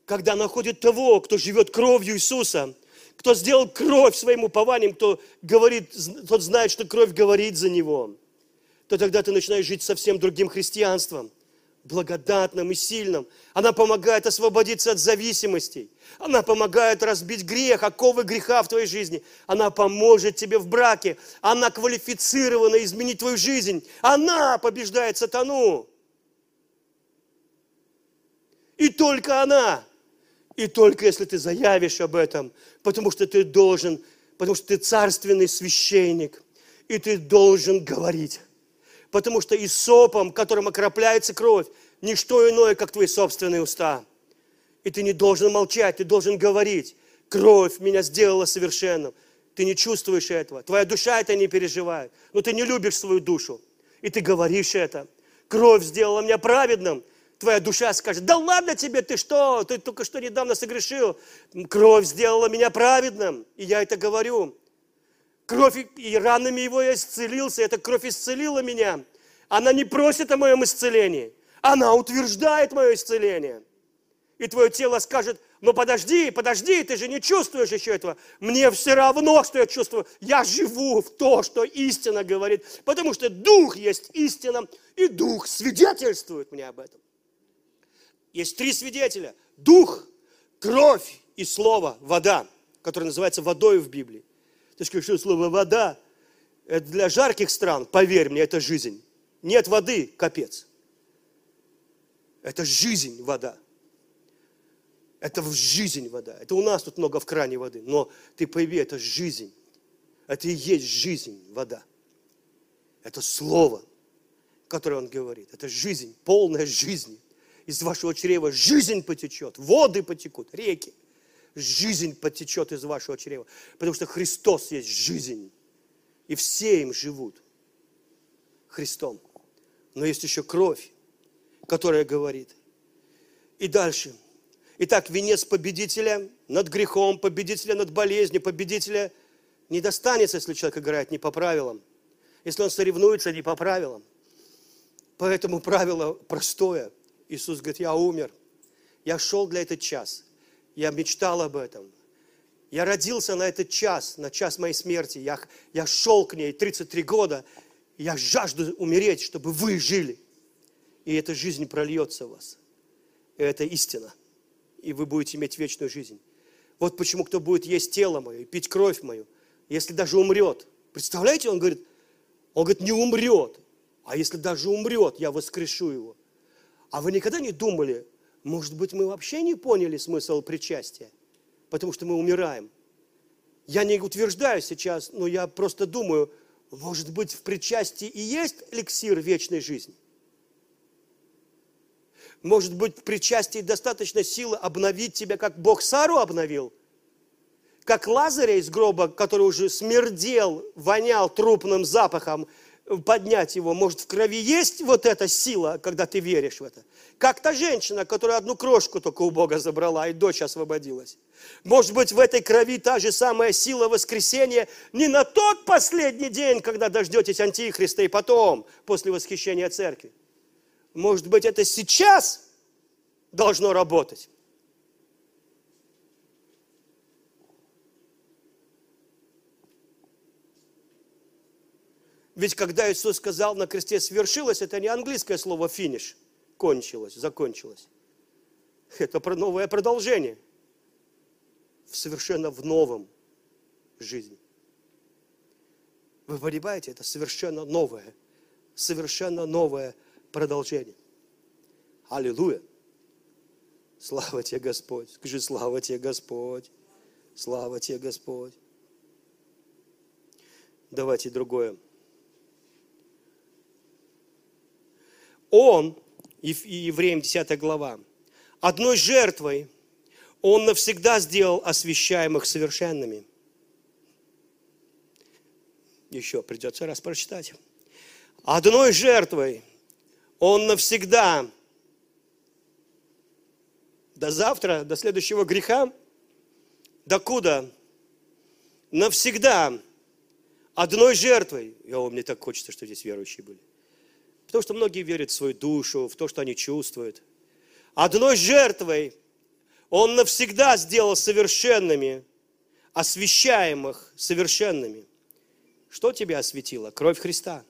Когда находит того, кто живет кровью Иисуса, кто сделал кровь своим упованием, кто говорит, тот знает, что кровь говорит за него, то тогда ты начинаешь жить совсем другим христианством – благодатным и сильным. Она помогает освободиться от зависимостей. Она помогает разбить грех, оковы греха в твоей жизни. Она поможет тебе в браке. Она квалифицирована изменить твою жизнь. Она побеждает сатану. И только она. И только если ты заявишь об этом, потому что ты должен, потому что ты царственный священник, и ты должен говорить. Потому что и сопом, которым окропляется кровь, ничто иное, как твои собственные уста. И ты не должен молчать, ты должен говорить. Кровь меня сделала совершенным. Ты не чувствуешь этого. Твоя душа это не переживает. Но ты не любишь свою душу. И ты говоришь это. Кровь сделала меня праведным. Твоя душа скажет, да ладно тебе, ты что? Ты только что недавно согрешил. Кровь сделала меня праведным. И я это говорю. Кровь и ранами его я исцелился. Эта кровь исцелила меня. Она не просит о моем исцелении. Она утверждает мое исцеление. И твое тело скажет, ну подожди, подожди, ты же не чувствуешь еще этого. Мне все равно, что я чувствую. Я живу в то, что истина говорит. Потому что Дух есть истина, и Дух свидетельствует мне об этом. Есть три свидетеля. Дух, кровь и слово, вода, которое называется водой в Библии. Ты скажешь, слово вода, это для жарких стран, поверь мне, это жизнь. Нет воды, капец. Это жизнь вода. Это жизнь вода. Это у нас тут много в кране воды. Но ты пойми, это жизнь. Это и есть жизнь вода. Это слово, которое он говорит. Это жизнь, полная жизнь. Из вашего чрева жизнь потечет, воды потекут, реки жизнь потечет из вашего чрева. Потому что Христос есть жизнь. И все им живут Христом. Но есть еще кровь, которая говорит. И дальше. Итак, венец победителя над грехом, победителя над болезнью, победителя не достанется, если человек играет не по правилам. Если он соревнуется не по правилам. Поэтому правило простое. Иисус говорит, я умер. Я шел для этот час. Я мечтал об этом. Я родился на этот час, на час моей смерти. Я, я шел к ней 33 года. Я жажду умереть, чтобы вы жили. И эта жизнь прольется в вас. И это истина. И вы будете иметь вечную жизнь. Вот почему кто будет есть тело мое и пить кровь мою, если даже умрет. Представляете, он говорит, он говорит, не умрет. А если даже умрет, я воскрешу его. А вы никогда не думали, может быть, мы вообще не поняли смысл причастия, потому что мы умираем. Я не утверждаю сейчас, но я просто думаю, может быть, в причастии и есть эликсир вечной жизни. Может быть, в причастии достаточно силы обновить тебя, как Бог Сару обновил, как Лазаря из гроба, который уже смердел, вонял трупным запахом, поднять его. Может, в крови есть вот эта сила, когда ты веришь в это? Как та женщина, которая одну крошку только у Бога забрала, и дочь освободилась. Может быть, в этой крови та же самая сила воскресения не на тот последний день, когда дождетесь Антихриста, и потом, после восхищения церкви. Может быть, это сейчас должно работать. Ведь когда Иисус сказал на кресте свершилось, это не английское слово финиш, кончилось, закончилось. Это новое продолжение. Совершенно в новом жизни. Вы понимаете, это совершенно новое, совершенно новое продолжение. Аллилуйя. Слава тебе, Господь. Скажи, слава тебе, Господь. Слава тебе, Господь. Давайте другое. Он, Евреям 10 глава, одной жертвой Он навсегда сделал освящаемых совершенными. Еще придется раз прочитать. Одной жертвой Он навсегда до завтра, до следующего греха, докуда навсегда одной жертвой. О, мне так хочется, что здесь верующие были. Потому что многие верят в свою душу, в то, что они чувствуют. Одной жертвой Он навсегда сделал совершенными, освящаемых совершенными. Что тебя осветило? Кровь Христа.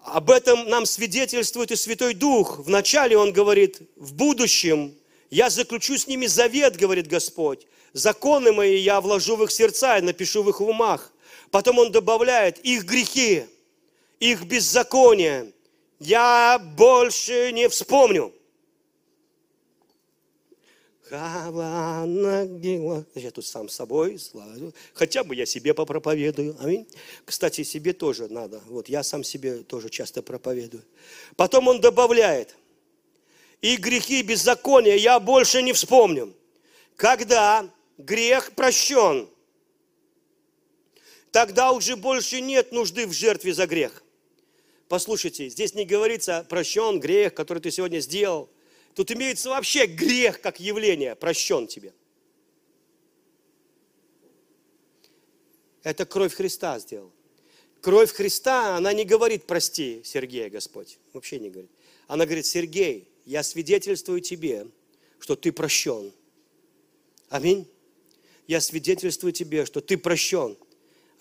Об этом нам свидетельствует и Святой Дух. Вначале Он говорит, в будущем я заключу с ними завет, говорит Господь. Законы мои я вложу в их сердца и напишу в их умах. Потом Он добавляет, их грехи, их беззаконие я больше не вспомню. Я тут сам собой, хотя бы я себе попроповедую. Аминь. Кстати, себе тоже надо. Вот я сам себе тоже часто проповедую. Потом он добавляет, и грехи беззакония я больше не вспомню. Когда грех прощен, тогда уже больше нет нужды в жертве за грех. Послушайте, здесь не говорится прощен грех, который ты сегодня сделал. Тут имеется вообще грех как явление, прощен тебе. Это кровь Христа сделал. Кровь Христа, она не говорит, прости, Сергея, Господь. Вообще не говорит. Она говорит, Сергей, я свидетельствую тебе, что ты прощен. Аминь. Я свидетельствую тебе, что ты прощен.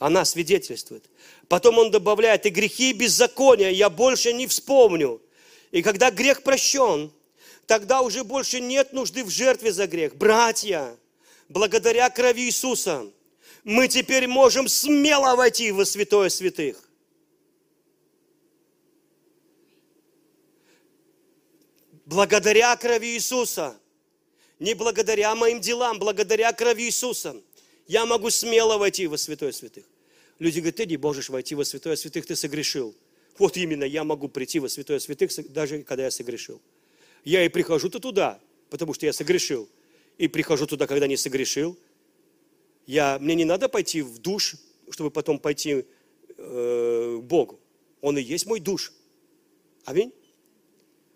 Она свидетельствует. Потом он добавляет, и грехи и беззакония я больше не вспомню. И когда грех прощен, тогда уже больше нет нужды в жертве за грех. Братья, благодаря крови Иисуса, мы теперь можем смело войти во святое святых. Благодаря крови Иисуса, не благодаря моим делам, благодаря крови Иисуса, я могу смело войти во святое святых. Люди говорят, ты не можешь войти во святое святых, ты согрешил. Вот именно я могу прийти во святое святых, даже когда я согрешил. Я и прихожу-то туда, потому что я согрешил. И прихожу туда, когда не согрешил. Я, мне не надо пойти в душ, чтобы потом пойти э, к Богу. Он и есть мой душ. Аминь.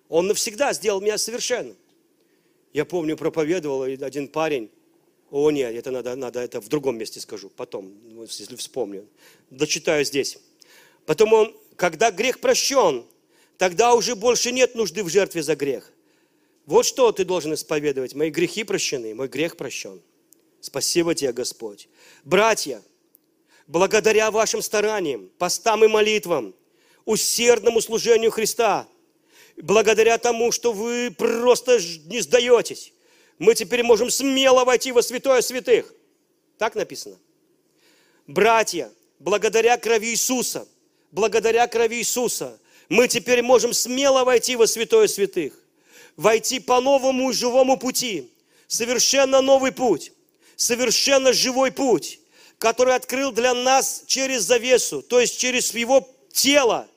Он навсегда сделал меня совершенным. Я помню, проповедовал один парень. О, нет, это надо, надо это в другом месте скажу, потом, если вспомню. Дочитаю здесь. Потом он, когда грех прощен, тогда уже больше нет нужды в жертве за грех. Вот что ты должен исповедовать. Мои грехи прощены, мой грех прощен. Спасибо тебе, Господь. Братья, благодаря вашим стараниям, постам и молитвам, усердному служению Христа, благодаря тому, что вы просто не сдаетесь, мы теперь можем смело войти во святое святых. Так написано. Братья, благодаря крови Иисуса, благодаря крови Иисуса, мы теперь можем смело войти во святое святых войти по новому и живому пути. Совершенно новый путь, совершенно живой путь, который открыл для нас через завесу, то есть через его тело,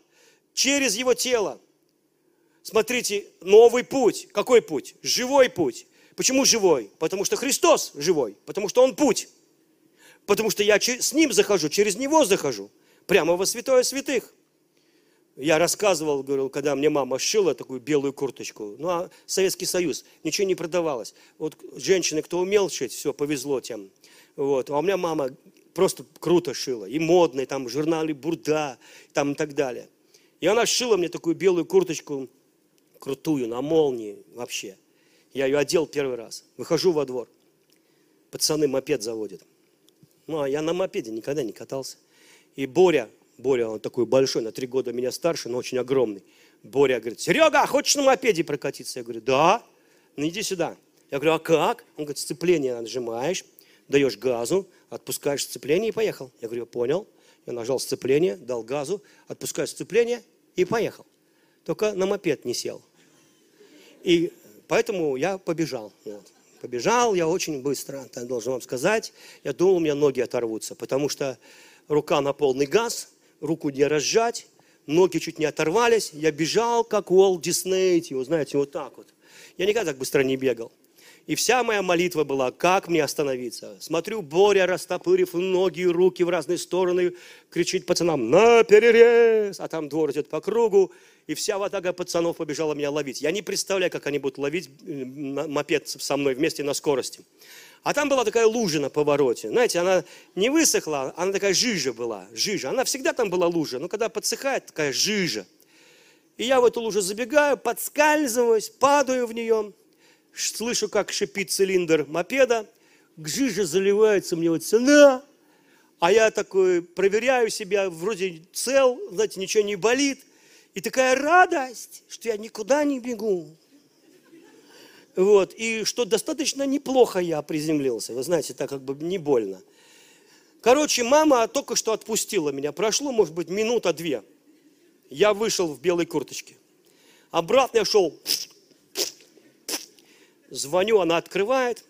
через его тело. Смотрите, новый путь. Какой путь? Живой путь. Почему живой? Потому что Христос живой, потому что Он путь. Потому что я с Ним захожу, через Него захожу, прямо во святое святых. Я рассказывал, говорил, когда мне мама шила такую белую курточку. Ну, а Советский Союз, ничего не продавалось. Вот женщины, кто умел шить, все, повезло тем. Вот. А у меня мама просто круто шила. И модные, там, в журнале «Бурда», там и так далее. И она шила мне такую белую курточку, крутую, на молнии вообще. Я ее одел первый раз. Выхожу во двор. Пацаны мопед заводят. Ну, а я на мопеде никогда не катался. И Боря, Боря, он такой большой, на три года меня старше, но очень огромный. Боря говорит, Серега, хочешь на мопеде прокатиться? Я говорю, да, ну иди сюда. Я говорю, а как? Он говорит, сцепление нажимаешь, даешь газу, отпускаешь сцепление и поехал. Я говорю, понял. Я нажал сцепление, дал газу, отпускаю сцепление и поехал. Только на мопед не сел. И Поэтому я побежал. Вот. Побежал я очень быстро, я должен вам сказать. Я думал, у меня ноги оторвутся, потому что рука на полный газ, руку не разжать, ноги чуть не оторвались. Я бежал, как Уолт Дисней, его, знаете, вот так вот. Я никогда так быстро не бегал. И вся моя молитва была, как мне остановиться. Смотрю, Боря, растопырив ноги и руки в разные стороны, кричит пацанам, на перерез, а там двор идет по кругу, и вся ватага пацанов побежала меня ловить. Я не представляю, как они будут ловить мопед со мной вместе на скорости. А там была такая лужа на повороте. Знаете, она не высохла, она такая жижа была, жижа. Она всегда там была лужа, но когда подсыхает, такая жижа. И я в эту лужу забегаю, подскальзываюсь, падаю в нее, слышу, как шипит цилиндр мопеда, к жиже заливается мне вот сюда, а я такой проверяю себя, вроде цел, знаете, ничего не болит. И такая радость, что я никуда не бегу. Вот, и что достаточно неплохо я приземлился. Вы знаете, так как бы не больно. Короче, мама только что отпустила меня. Прошло, может быть, минута-две. Я вышел в белой курточке. Обратно я шел Звоню, она открывает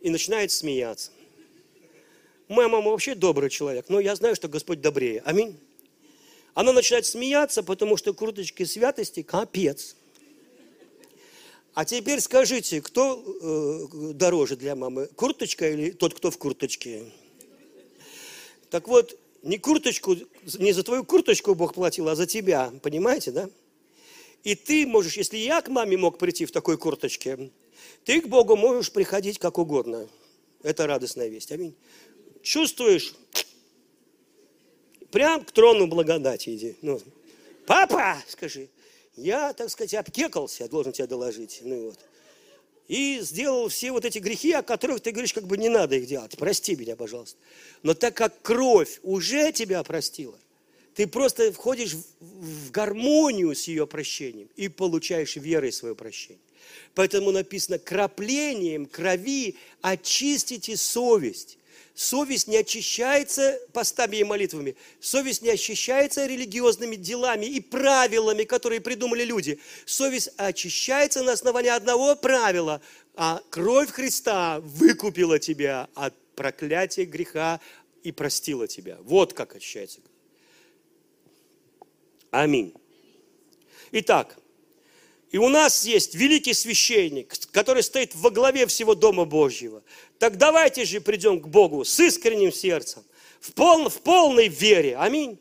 и начинает смеяться. Моя мама вообще добрый человек, но я знаю, что Господь добрее. Аминь. Она начинает смеяться, потому что курточки святости капец. А теперь скажите, кто э, дороже для мамы, курточка или тот, кто в курточке? Так вот, не курточку, не за твою курточку Бог платил, а за тебя, понимаете, да? И ты можешь, если я к маме мог прийти в такой курточке, ты к Богу можешь приходить как угодно. Это радостная весть. Аминь. Чувствуешь? Прям к трону благодати иди. Ну, папа, скажи, я, так сказать, обкекался, должен тебе доложить. Ну вот. И сделал все вот эти грехи, о которых ты говоришь, как бы не надо их делать. Прости меня, пожалуйста. Но так как кровь уже тебя простила, ты просто входишь в гармонию с ее прощением и получаешь верой свое прощение. Поэтому написано, краплением крови очистите совесть. Совесть не очищается постами и молитвами. Совесть не очищается религиозными делами и правилами, которые придумали люди. Совесть очищается на основании одного правила. А кровь Христа выкупила тебя от проклятия греха и простила тебя. Вот как очищается Аминь. Итак, и у нас есть великий священник, который стоит во главе всего Дома Божьего. Так давайте же придем к Богу с искренним сердцем, в, пол, в полной вере. Аминь.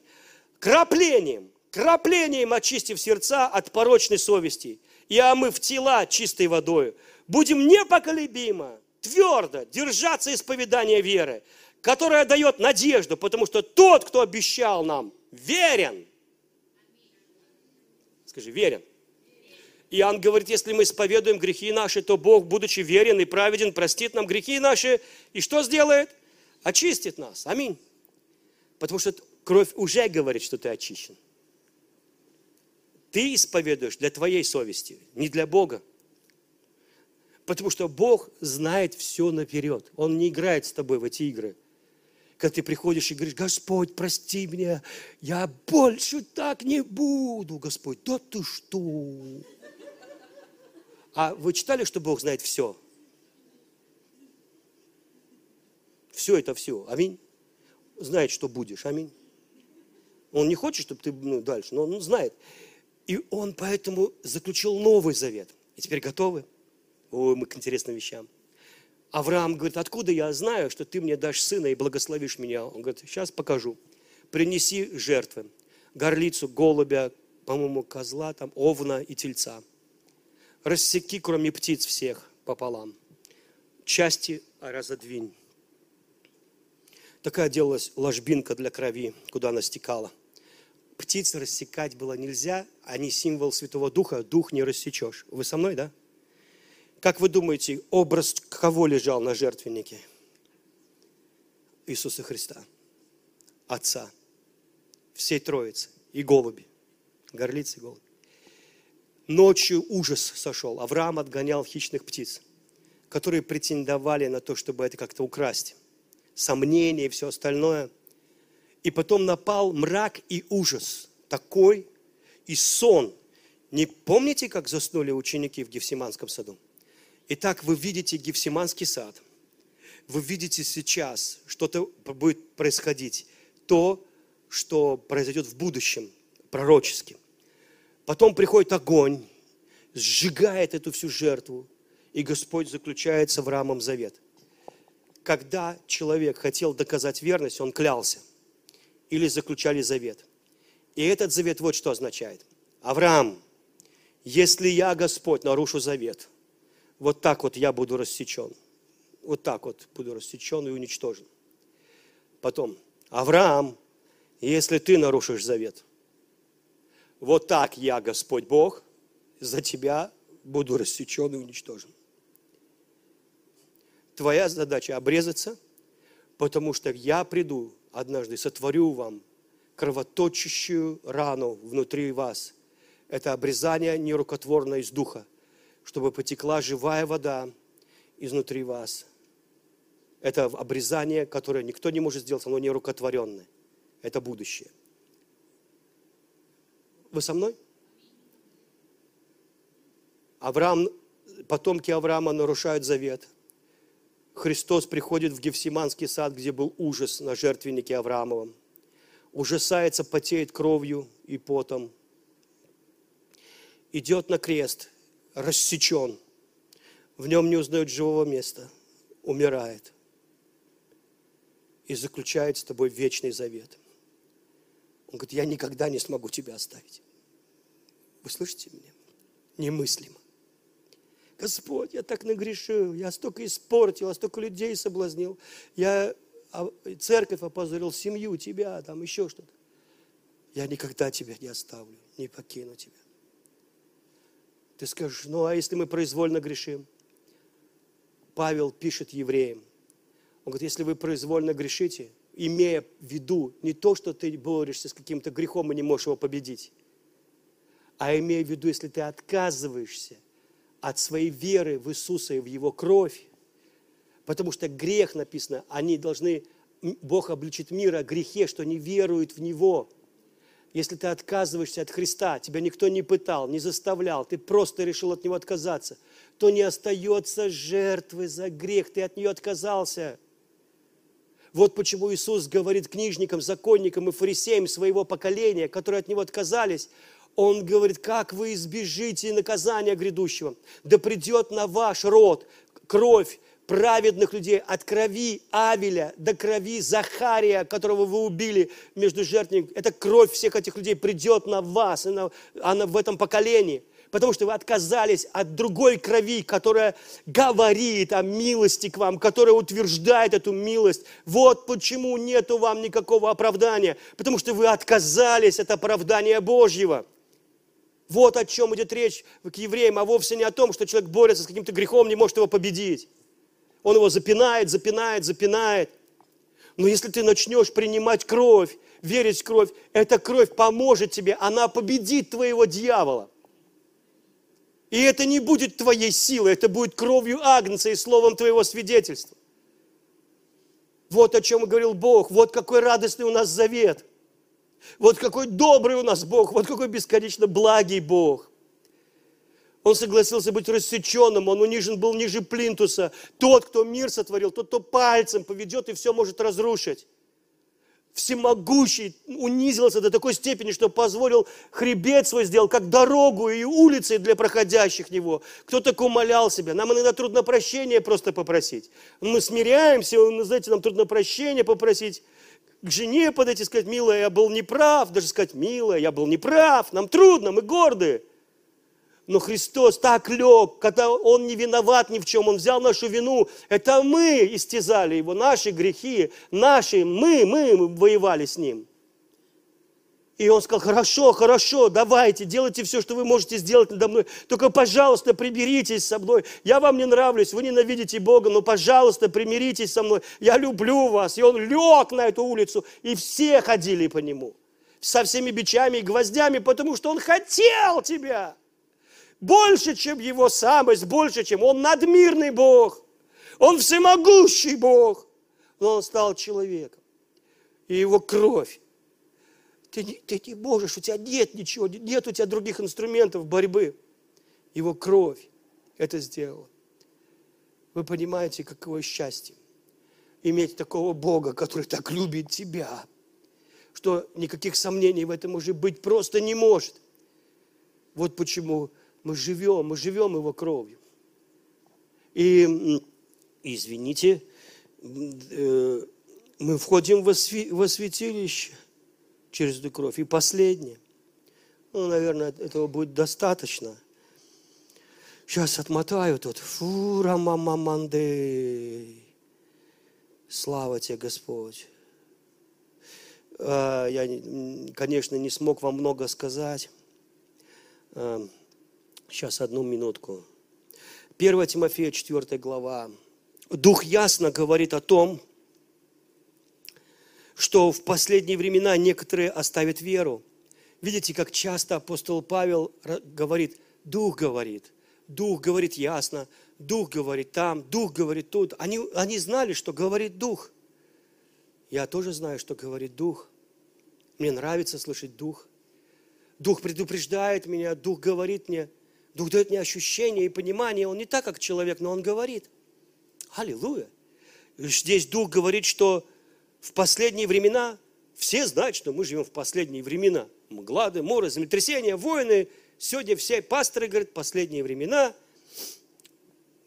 Краплением, краплением очистив сердца от порочной совести и омыв тела чистой водой, будем непоколебимо, твердо держаться исповедания веры, которая дает надежду, потому что тот, кто обещал нам, верен – Скажи, верен. Иоанн говорит, если мы исповедуем грехи наши, то Бог, будучи верен и праведен, простит нам грехи наши. И что сделает? Очистит нас. Аминь. Потому что кровь уже говорит, что ты очищен. Ты исповедуешь для твоей совести, не для Бога. Потому что Бог знает все наперед. Он не играет с тобой в эти игры когда ты приходишь и говоришь, Господь, прости меня, я больше так не буду, Господь. Да ты что? А вы читали, что Бог знает все? Все это все. Аминь. Знает, что будешь. Аминь. Он не хочет, чтобы ты ну, дальше, но он знает. И он поэтому заключил новый завет. И теперь готовы? Ой, мы к интересным вещам. Авраам говорит, откуда я знаю, что ты мне дашь сына и благословишь меня? Он говорит, сейчас покажу. Принеси жертвы. Горлицу, голубя, по-моему, козла, там, овна и тельца. Рассеки, кроме птиц всех, пополам. Части разодвинь. Такая делалась ложбинка для крови, куда она стекала. Птиц рассекать было нельзя, они символ Святого Духа, дух не рассечешь. Вы со мной, да? Как вы думаете, образ кого лежал на жертвеннике? Иисуса Христа, Отца, всей Троицы и голуби, горлицы и голуби. Ночью ужас сошел. Авраам отгонял хищных птиц, которые претендовали на то, чтобы это как-то украсть. Сомнения и все остальное. И потом напал мрак и ужас такой, и сон, Не помните, как заснули ученики в Гефсиманском саду? Итак, вы видите Гефсиманский сад. Вы видите сейчас, что-то будет происходить. То, что произойдет в будущем, пророчески. Потом приходит огонь, сжигает эту всю жертву, и Господь заключает с Авраамом завет. Когда человек хотел доказать верность, он клялся или заключали завет. И этот завет вот что означает. Авраам, если я, Господь, нарушу завет, вот так вот я буду рассечен. Вот так вот буду рассечен и уничтожен. Потом, Авраам, если ты нарушишь завет, вот так я, Господь Бог, за тебя буду рассечен и уничтожен. Твоя задача обрезаться, потому что я приду однажды, сотворю вам кровоточащую рану внутри вас. Это обрезание нерукотворное из духа, чтобы потекла живая вода изнутри вас. Это обрезание, которое никто не может сделать, оно нерукотворенное. Это будущее. Вы со мной? Авраам, потомки Авраама нарушают завет. Христос приходит в Гефсиманский сад, где был ужас на жертвеннике Авраамовом. Ужасается, потеет кровью и потом. Идет на крест, рассечен. В нем не узнает живого места. Умирает. И заключает с тобой вечный завет. Он говорит, я никогда не смогу тебя оставить. Вы слышите меня? Немыслимо. Господь, я так нагрешил, я столько испортил, я столько людей соблазнил, я а, церковь опозорил, семью, тебя, там еще что-то. Я никогда тебя не оставлю, не покину тебя. Ты скажешь, ну а если мы произвольно грешим? Павел пишет евреям. Он говорит, если вы произвольно грешите, имея в виду не то, что ты борешься с каким-то грехом и не можешь его победить, а имея в виду, если ты отказываешься от своей веры в Иисуса и в Его кровь, потому что грех написано, они должны, Бог обличит мир о грехе, что не веруют в Него. Если ты отказываешься от Христа, тебя никто не пытал, не заставлял, ты просто решил от Него отказаться, то не остается жертвы за грех, ты от нее отказался – вот почему Иисус говорит книжникам, законникам и фарисеям своего поколения, которые от Него отказались, Он говорит, как вы избежите наказания грядущего? Да придет на ваш род кровь праведных людей от крови Авеля до крови Захария, которого вы убили между жертвенниками. Эта кровь всех этих людей придет на вас, она в этом поколении потому что вы отказались от другой крови, которая говорит о милости к вам, которая утверждает эту милость. Вот почему нету вам никакого оправдания, потому что вы отказались от оправдания Божьего. Вот о чем идет речь к евреям, а вовсе не о том, что человек борется с каким-то грехом, не может его победить. Он его запинает, запинает, запинает. Но если ты начнешь принимать кровь, верить в кровь, эта кровь поможет тебе, она победит твоего дьявола. И это не будет твоей силой, это будет кровью Агнца и словом твоего свидетельства. Вот о чем говорил Бог, вот какой радостный у нас завет. Вот какой добрый у нас Бог, вот какой бесконечно благий Бог. Он согласился быть рассеченным, он унижен был ниже плинтуса. Тот, кто мир сотворил, тот, кто пальцем поведет и все может разрушить всемогущий унизился до такой степени, что позволил хребет свой сделал, как дорогу и улицы для проходящих него. Кто так умолял себя? Нам иногда трудно прощения просто попросить. Мы смиряемся, знаете, нам трудно прощения попросить. К жене подойти и сказать, милая, я был неправ. Даже сказать, милая, я был неправ. Нам трудно, мы гордые. Но Христос так лег, когда Он не виноват ни в чем, Он взял нашу вину. Это мы истязали Его, наши грехи, наши, мы, мы воевали с Ним. И он сказал, хорошо, хорошо, давайте, делайте все, что вы можете сделать надо мной. Только, пожалуйста, примиритесь со мной. Я вам не нравлюсь, вы ненавидите Бога, но, пожалуйста, примиритесь со мной. Я люблю вас. И он лег на эту улицу, и все ходили по нему. Со всеми бичами и гвоздями, потому что он хотел тебя больше, чем его самость, больше, чем он надмирный Бог, он всемогущий Бог, но он стал человеком. И его кровь Ты ты не можешь, у тебя нет ничего, нет у тебя других инструментов борьбы. Его кровь это сделала. Вы понимаете, какое счастье иметь такого Бога, который так любит тебя, что никаких сомнений в этом уже быть просто не может. Вот почему мы живем, мы живем Его кровью. И, извините, э, мы входим во святилище через эту кровь. И последнее. Ну, наверное, этого будет достаточно. Сейчас отмотаю тут. Фура мама манды. Слава тебе, Господь. А, я, конечно, не смог вам много сказать. Сейчас, одну минутку. 1 Тимофея, 4 глава. Дух ясно говорит о том, что в последние времена некоторые оставят веру. Видите, как часто апостол Павел говорит, Дух говорит, Дух говорит ясно, Дух говорит там, Дух говорит тут. Они, они знали, что говорит Дух. Я тоже знаю, что говорит Дух. Мне нравится слышать Дух. Дух предупреждает меня, Дух говорит мне, Дух дает мне ощущение и понимание. Он не так, как человек, но Он говорит. Аллилуйя. Здесь Дух говорит, что в последние времена, все знают, что мы живем в последние времена. Мглады, моры, землетрясения, войны. Сегодня все пасторы говорят, последние времена.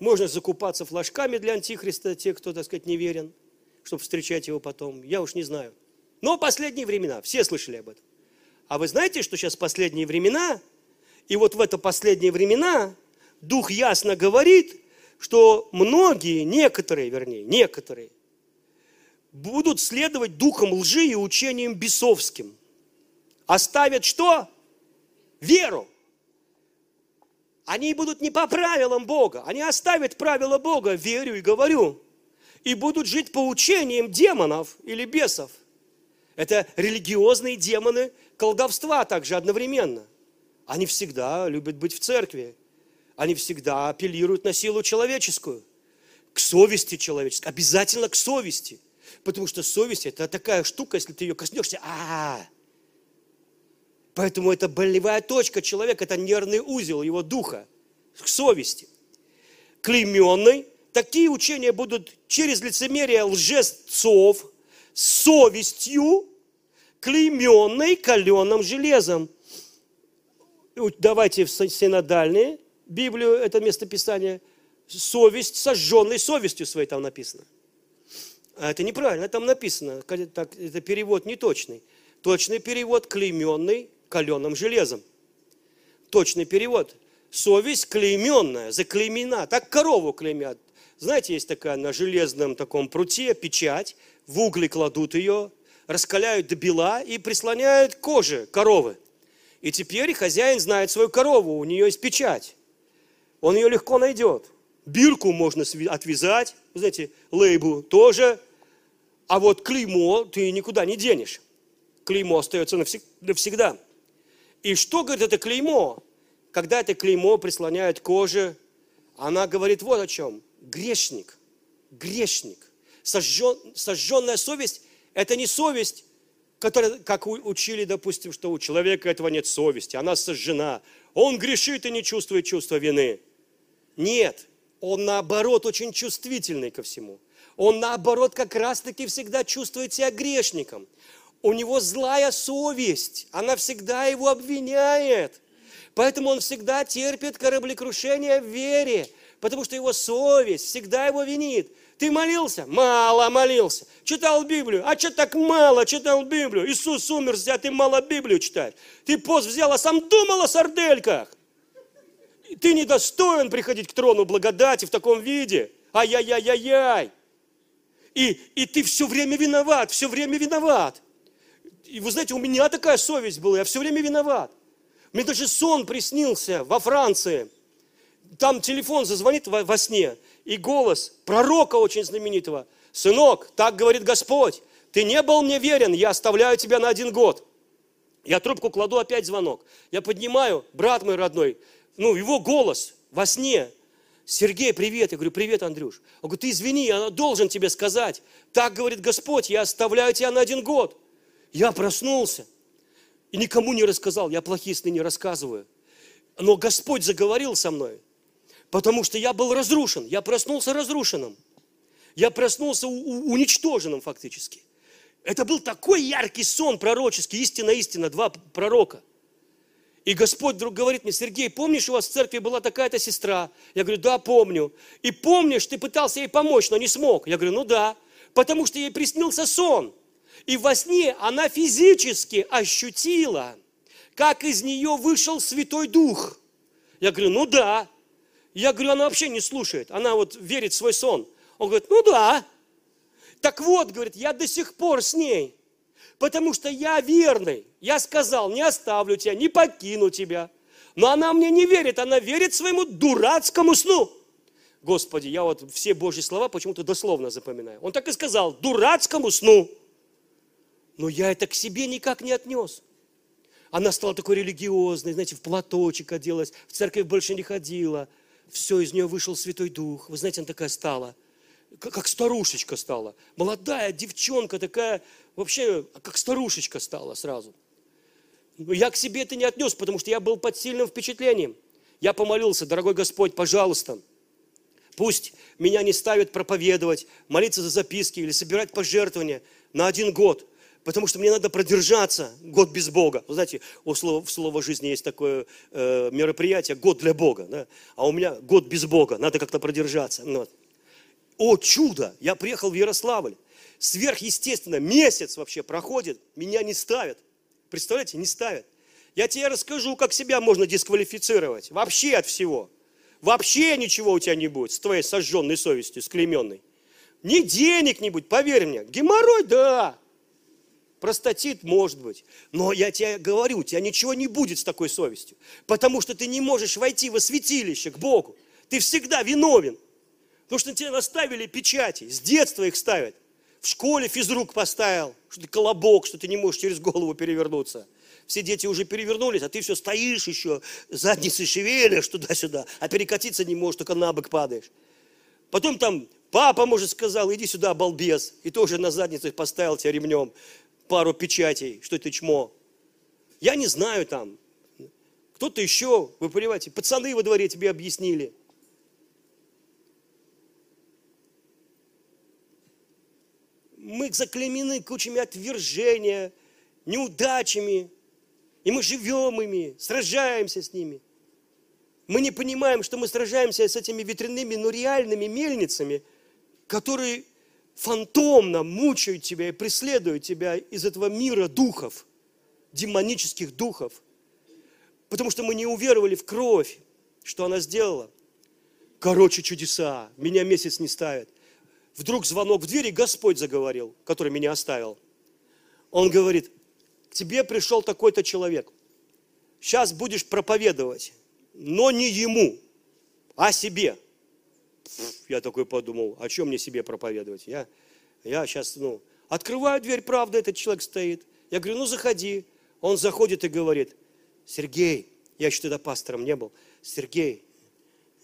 Можно закупаться флажками для антихриста, те, кто, так сказать, не верен, чтобы встречать его потом. Я уж не знаю. Но последние времена, все слышали об этом. А вы знаете, что сейчас последние времена? И вот в это последние времена Дух ясно говорит, что многие, некоторые, вернее, некоторые, будут следовать духом лжи и учением бесовским. Оставят что? Веру. Они будут не по правилам Бога, они оставят правила Бога, верю и говорю, и будут жить по учениям демонов или бесов. Это религиозные демоны колдовства также одновременно. Они всегда любят быть в церкви. Они всегда апеллируют на силу человеческую, к совести человеческой, обязательно к совести. Потому что совесть – это такая штука, если ты ее коснешься, а, -а, а Поэтому это болевая точка человека, это нервный узел его духа, к совести. Клейменный, такие учения будут через лицемерие лжецов, совестью, клейменной каленым железом. Давайте в синодальные Библию, это местописание, совесть, сожженной совестью своей там написано. А это неправильно, там написано, это перевод неточный. Точный перевод – клейменный каленым железом. Точный перевод. Совесть клейменная, заклеймена. Так корову клеймят. Знаете, есть такая на железном таком пруте печать, в угли кладут ее, раскаляют до бела и прислоняют коже коровы. И теперь хозяин знает свою корову, у нее есть печать. Он ее легко найдет. Бирку можно отвязать, знаете, лейбу тоже. А вот клеймо ты никуда не денешь. Клеймо остается навсегда. И что говорит это клеймо? Когда это клеймо прислоняют к коже, она говорит вот о чем. Грешник. Грешник. Сожжен, сожженная совесть – это не совесть, которая, как учили, допустим, что у человека этого нет совести, она сожжена. Он грешит и не чувствует чувства вины. Нет, он наоборот очень чувствительный ко всему. Он наоборот как раз-таки всегда чувствует себя грешником. У него злая совесть, она всегда его обвиняет. Поэтому он всегда терпит кораблекрушение в вере, потому что его совесть всегда его винит. Ты молился? Мало молился. Читал Библию? А что так мало читал Библию? Иисус умер, а ты мало Библию читаешь. Ты пост взял, а сам думал о сардельках. Ты недостоин приходить к трону благодати в таком виде. Ай-яй-яй-яй-яй. И, и ты все время виноват, все время виноват. И вы знаете, у меня такая совесть была, я все время виноват. Мне даже сон приснился во Франции. Там телефон зазвонит во, во сне, и голос пророка очень знаменитого. «Сынок, так говорит Господь, ты не был мне верен, я оставляю тебя на один год». Я трубку кладу, опять звонок. Я поднимаю, брат мой родной, ну, его голос во сне. Сергей, привет. Я говорю, привет, Андрюш. Он говорит, ты извини, я должен тебе сказать. Так говорит Господь, я оставляю тебя на один год. Я проснулся. И никому не рассказал, я плохие сны не рассказываю. Но Господь заговорил со мной, потому что я был разрушен, я проснулся разрушенным. Я проснулся уничтоженным фактически. Это был такой яркий сон пророческий, истина, истина, два пророка. И Господь вдруг говорит мне, Сергей, помнишь, у вас в церкви была такая-то сестра? Я говорю, да, помню. И помнишь, ты пытался ей помочь, но не смог? Я говорю, ну да, потому что ей приснился сон. И во сне она физически ощутила, как из нее вышел Святой Дух. Я говорю, ну да. Я говорю, она вообще не слушает, она вот верит в свой сон. Он говорит, ну да. Так вот, говорит, я до сих пор с ней, потому что я верный. Я сказал, не оставлю тебя, не покину тебя. Но она мне не верит, она верит своему дурацкому сну. Господи, я вот все Божьи слова почему-то дословно запоминаю. Он так и сказал, дурацкому сну. Но я это к себе никак не отнес. Она стала такой религиозной, знаете, в платочек оделась, в церковь больше не ходила. Все, из нее вышел Святой Дух. Вы знаете, она такая стала как старушечка стала. Молодая девчонка такая, вообще как старушечка стала сразу. Я к себе это не отнес, потому что я был под сильным впечатлением. Я помолился, дорогой Господь, пожалуйста, пусть меня не ставят проповедовать, молиться за записки или собирать пожертвования на один год, потому что мне надо продержаться год без Бога. Вы знаете, у слова, в слово жизни есть такое э, мероприятие «год для Бога», да? а у меня год без Бога, надо как-то продержаться. Ну, вот. О, чудо! Я приехал в Ярославль. Сверхъестественно, месяц вообще проходит, меня не ставят. Представляете, не ставят. Я тебе расскажу, как себя можно дисквалифицировать. Вообще от всего. Вообще ничего у тебя не будет с твоей сожженной совестью, склеменной. Ни денег не будет, поверь мне. Геморрой, да. Простатит, может быть. Но я тебе говорю, у тебя ничего не будет с такой совестью. Потому что ты не можешь войти во святилище к Богу. Ты всегда виновен. Потому что на тебя наставили печати, с детства их ставят. В школе физрук поставил, что ты колобок, что ты не можешь через голову перевернуться. Все дети уже перевернулись, а ты все стоишь еще, задницей шевелишь туда-сюда, а перекатиться не можешь, только на бок падаешь. Потом там папа, может, сказал, иди сюда, балбес, и тоже на задницу поставил тебя ремнем пару печатей, что ты чмо. Я не знаю там. Кто-то еще, вы понимаете, пацаны во дворе тебе объяснили – мы заклемены кучами отвержения, неудачами, и мы живем ими, сражаемся с ними. Мы не понимаем, что мы сражаемся с этими ветряными, но реальными мельницами, которые фантомно мучают тебя и преследуют тебя из этого мира духов, демонических духов. Потому что мы не уверовали в кровь, что она сделала. Короче, чудеса. Меня месяц не ставят вдруг звонок в двери, Господь заговорил, который меня оставил. Он говорит, к тебе пришел такой-то человек. Сейчас будешь проповедовать, но не ему, а себе. Я такой подумал, о чем мне себе проповедовать? Я, я сейчас, ну, открываю дверь, правда, этот человек стоит. Я говорю, ну, заходи. Он заходит и говорит, Сергей, я еще тогда пастором не был, Сергей,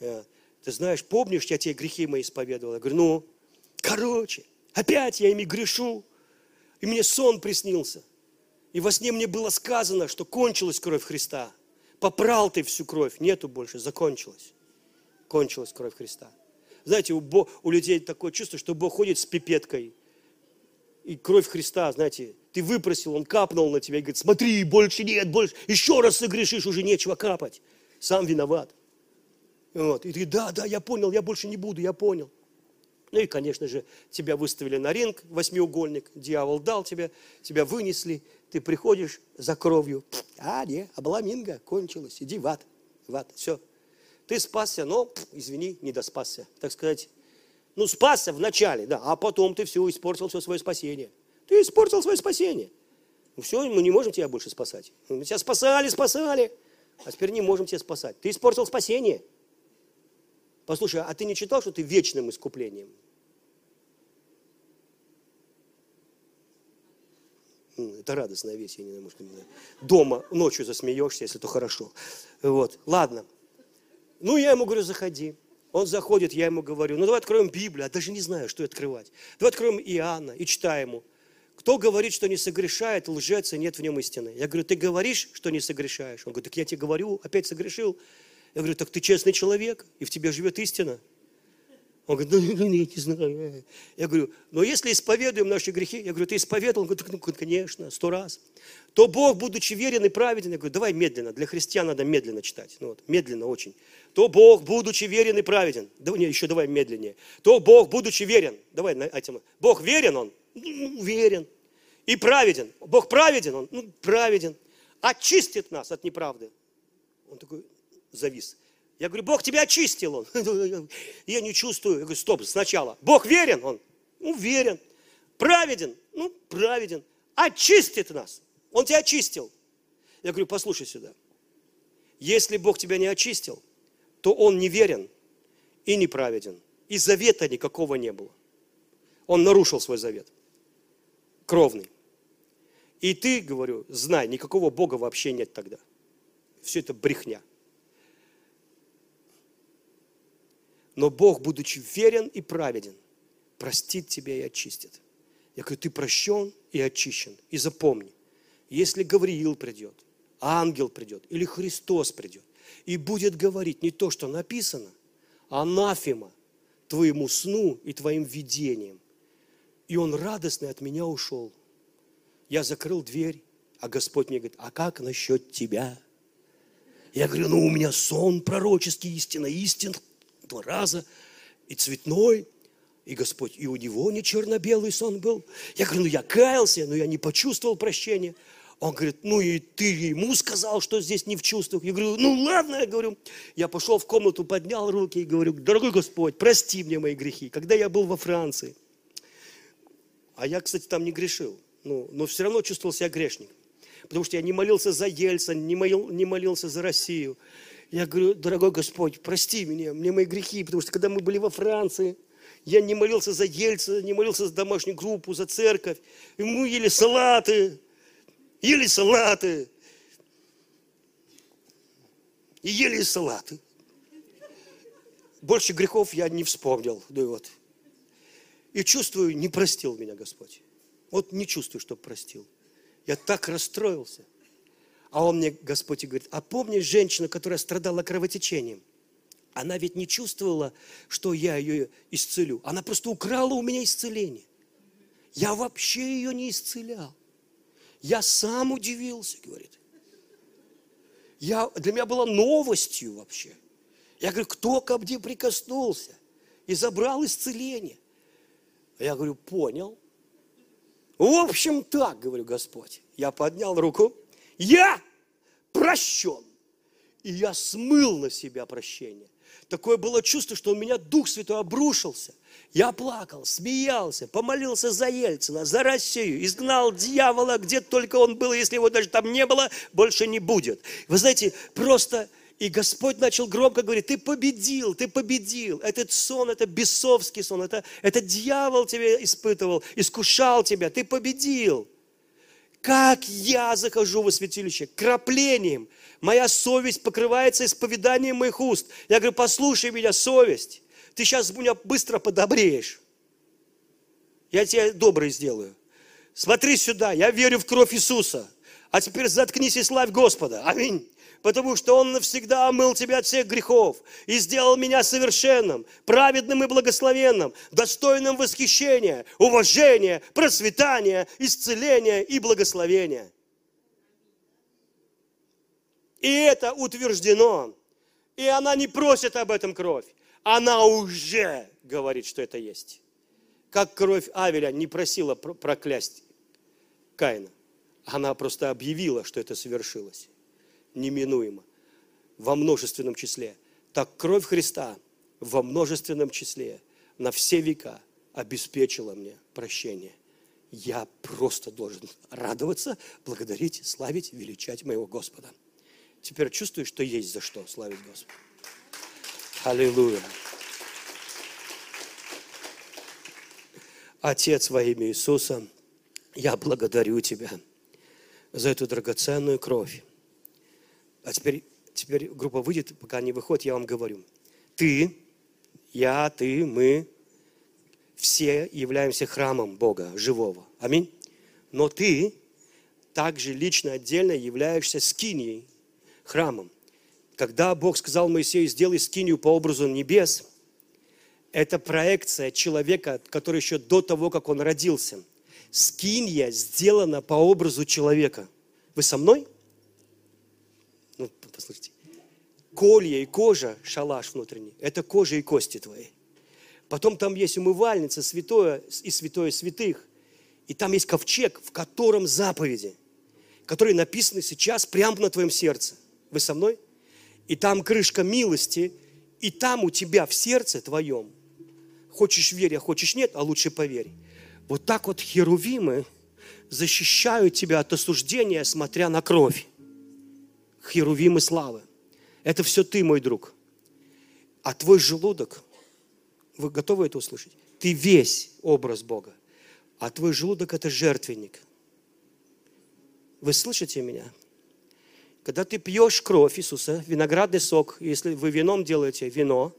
э, ты знаешь, помнишь, я тебе грехи мои исповедовал? Я говорю, ну, Короче, опять я ими грешу, и мне сон приснился. И во сне мне было сказано, что кончилась кровь Христа. Попрал ты всю кровь, нету больше, закончилась. Кончилась кровь Христа. Знаете, у, Бог, у людей такое чувство, что Бог ходит с пипеткой. И кровь Христа, знаете, ты выпросил, Он капнул на тебя и говорит, смотри, больше нет, больше, еще раз согрешишь, уже нечего капать. Сам виноват. Вот. И ты, да, да, я понял, я больше не буду, я понял. Ну и, конечно же, тебя выставили на ринг, восьмиугольник, дьявол дал тебе, тебя вынесли, ты приходишь за кровью. А, не, обламинго, кончилось, иди в ад, в ад, все. Ты спасся, но, извини, не доспасся, так сказать. Ну, спасся вначале, да, а потом ты все испортил, все свое спасение. Ты испортил свое спасение. Ну все, мы не можем тебя больше спасать. Мы тебя спасали, спасали, а теперь не можем тебя спасать. Ты испортил спасение. Послушай, а ты не читал, что ты вечным искуплением? Это радостная вещь, я не знаю, может, дома ночью засмеешься, если то хорошо. Вот, ладно. Ну, я ему говорю, заходи. Он заходит, я ему говорю, ну давай откроем Библию, а даже не знаю, что открывать. Давай откроем Иоанна и читаем ему. Кто говорит, что не согрешает, лжец, и нет в нем истины? Я говорю, ты говоришь, что не согрешаешь? Он говорит, так я тебе говорю, опять согрешил. Я говорю, так ты честный человек, и в тебе живет истина. Он говорит, ну, я не знаю. Я говорю, но если исповедуем наши грехи, я говорю, ты исповедовал? Он говорит, ну, конечно, сто раз. То Бог, будучи верен и праведен, я говорю, давай медленно, для христиан надо медленно читать. Ну, вот, медленно очень. То Бог, будучи верен и праведен, да, не, еще давай медленнее. То Бог, будучи верен, давай на этим. Бог верен он? Ну, верен. И праведен. Бог праведен он? Ну, праведен. Очистит нас от неправды. Он такой завис. Я говорю, Бог тебя очистил он. Я не чувствую. Я говорю, стоп, сначала. Бог верен он? Ну, верен. Праведен? Ну, праведен. Очистит нас. Он тебя очистил. Я говорю, послушай сюда. Если Бог тебя не очистил, то Он неверен и неправеден. И завета никакого не было. Он нарушил свой завет. Кровный. И ты, говорю, знай, никакого Бога вообще нет тогда. Все это брехня. Но Бог, будучи верен и праведен, простит тебя и очистит. Я говорю, ты прощен и очищен. И запомни, если Гавриил придет, ангел придет или Христос придет и будет говорить не то, что написано, а анафема твоему сну и твоим видениям. И он радостный от меня ушел. Я закрыл дверь, а Господь мне говорит, а как насчет тебя? Я говорю, ну у меня сон пророческий, истина истин, два раза, и цветной, и Господь, и у него не черно-белый сон был. Я говорю, ну я каялся, но я не почувствовал прощения. Он говорит, ну и ты ему сказал, что здесь не в чувствах. Я говорю, ну ладно, я говорю. Я пошел в комнату, поднял руки и говорю, дорогой Господь, прости мне мои грехи. Когда я был во Франции, а я, кстати, там не грешил, ну, но все равно чувствовал себя грешником. Потому что я не молился за Ельцин, не, молил, не молился за Россию. Я говорю, дорогой Господь, прости меня, мне мои грехи, потому что когда мы были во Франции, я не молился за Ельца, не молился за домашнюю группу, за церковь. И мы ели салаты, ели салаты. И ели салаты. Больше грехов я не вспомнил. Ну и вот. И чувствую, не простил меня Господь. Вот не чувствую, что простил. Я так расстроился. А он мне, Господь, говорит, а помнишь женщину, которая страдала кровотечением? Она ведь не чувствовала, что я ее исцелю. Она просто украла у меня исцеление. Я вообще ее не исцелял. Я сам удивился, говорит. Я, для меня было новостью вообще. Я говорю, кто ко мне прикоснулся и забрал исцеление? Я говорю, понял. В общем так, говорю, Господь. Я поднял руку, я прощен. И я смыл на себя прощение. Такое было чувство, что у меня Дух Святой обрушился. Я плакал, смеялся, помолился за Ельцина, за Россию, изгнал дьявола, где только он был, если его даже там не было, больше не будет. Вы знаете, просто и Господь начал громко говорить, ты победил, ты победил. Этот сон, это бесовский сон, это, это дьявол тебя испытывал, искушал тебя, ты победил. Как я захожу во святилище? Краплением. Моя совесть покрывается исповеданием моих уст. Я говорю, послушай меня, совесть. Ты сейчас меня быстро подобреешь. Я тебя добрый сделаю. Смотри сюда, я верю в кровь Иисуса. А теперь заткнись и славь Господа. Аминь потому что Он навсегда омыл тебя от всех грехов и сделал меня совершенным, праведным и благословенным, достойным восхищения, уважения, процветания, исцеления и благословения. И это утверждено. И она не просит об этом кровь. Она уже говорит, что это есть. Как кровь Авеля не просила проклясть Каина. Она просто объявила, что это совершилось неминуемо, во множественном числе. Так кровь Христа во множественном числе на все века обеспечила мне прощение. Я просто должен радоваться, благодарить, славить, величать моего Господа. Теперь чувствую, что есть за что славить Господа. Аллилуйя. Отец во имя Иисуса, я благодарю Тебя за эту драгоценную кровь, а теперь, теперь группа выйдет, пока они выходят, я вам говорю. Ты, я, ты, мы, все являемся храмом Бога живого. Аминь. Но ты также лично, отдельно являешься скинией, храмом. Когда Бог сказал Моисею, сделай скинию по образу небес, это проекция человека, который еще до того, как он родился. Скинья сделана по образу человека. Вы со мной? Послушайте. Колья и кожа, шалаш внутренний, это кожа и кости твои. Потом там есть умывальница, святое и святое святых. И там есть ковчег, в котором заповеди, которые написаны сейчас прямо на твоем сердце. Вы со мной? И там крышка милости, и там у тебя в сердце твоем, хочешь верь, а хочешь нет, а лучше поверь. Вот так вот херувимы защищают тебя от осуждения, смотря на кровь. Херувимы славы. Это все ты, мой друг. А твой желудок, вы готовы это услышать? Ты весь образ Бога а твой желудок – это жертвенник. Вы слышите меня? Когда ты пьешь кровь Иисуса, виноградный сок, если вы вином делаете вино,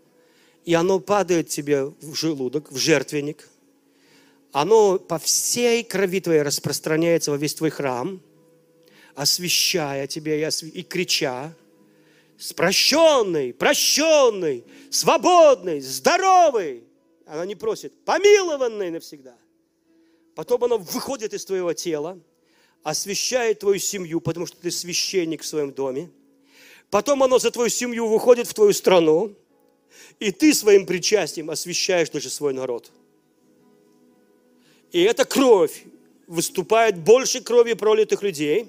и оно падает тебе в желудок, в жертвенник, оно по всей крови твоей распространяется во весь твой храм, освещая тебя и, и крича, прощенный, прощенный, свободный, здоровый. Она не просит, помилованный навсегда. Потом оно выходит из твоего тела, освещает твою семью, потому что ты священник в своем доме. Потом оно за твою семью выходит в твою страну, и ты своим причастием освещаешь даже свой народ. И эта кровь выступает больше крови пролитых людей.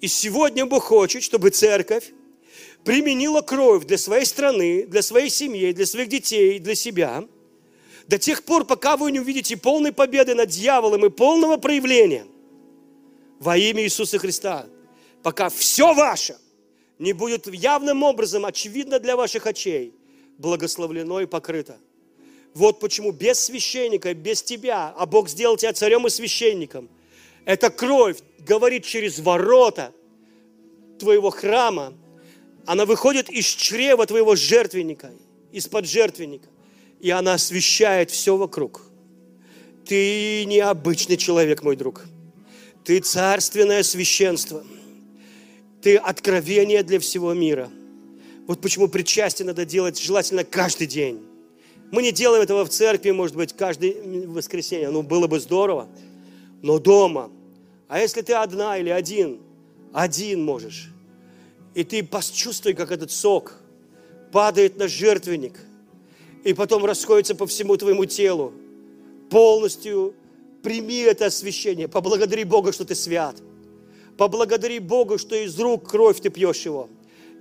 И сегодня Бог хочет, чтобы церковь применила кровь для своей страны, для своей семьи, для своих детей, для себя – до тех пор, пока вы не увидите полной победы над дьяволом и полного проявления во имя Иисуса Христа, пока все ваше не будет явным образом очевидно для ваших очей, благословлено и покрыто. Вот почему без священника, без тебя, а Бог сделал тебя царем и священником, эта кровь говорит через ворота твоего храма, она выходит из чрева твоего жертвенника, из-под жертвенника и она освещает все вокруг. Ты необычный человек, мой друг. Ты царственное священство. Ты откровение для всего мира. Вот почему причастие надо делать желательно каждый день. Мы не делаем этого в церкви, может быть, каждое воскресенье. Ну, было бы здорово. Но дома. А если ты одна или один, один можешь. И ты почувствуй, как этот сок падает на жертвенник – и потом расходится по всему твоему телу. Полностью прими это освящение. Поблагодари Бога, что ты свят. Поблагодари Бога, что из рук кровь ты пьешь его.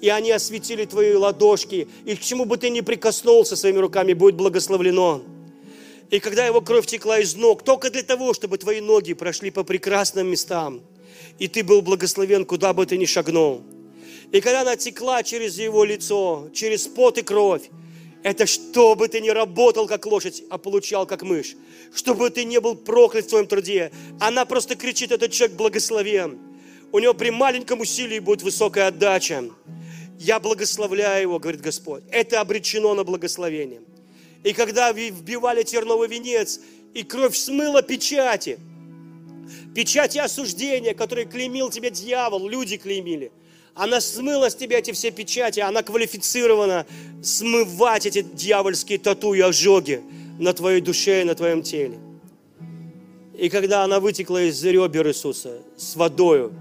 И они осветили твои ладошки. И к чему бы ты ни прикоснулся своими руками, будет благословлено. И когда его кровь текла из ног, только для того, чтобы твои ноги прошли по прекрасным местам, и ты был благословен, куда бы ты ни шагнул. И когда она текла через его лицо, через пот и кровь, это чтобы ты не работал как лошадь, а получал как мышь. Чтобы ты не был проклят в твоем труде. Она просто кричит, этот человек благословен. У него при маленьком усилии будет высокая отдача. Я благословляю его, говорит Господь. Это обречено на благословение. И когда вбивали терновый венец, и кровь смыла печати, печати осуждения, которые клеймил тебя дьявол, люди клеймили – она смыла с тебя эти все печати, она квалифицирована смывать эти дьявольские тату и ожоги на твоей душе и на твоем теле. И когда она вытекла из ребер Иисуса с водою,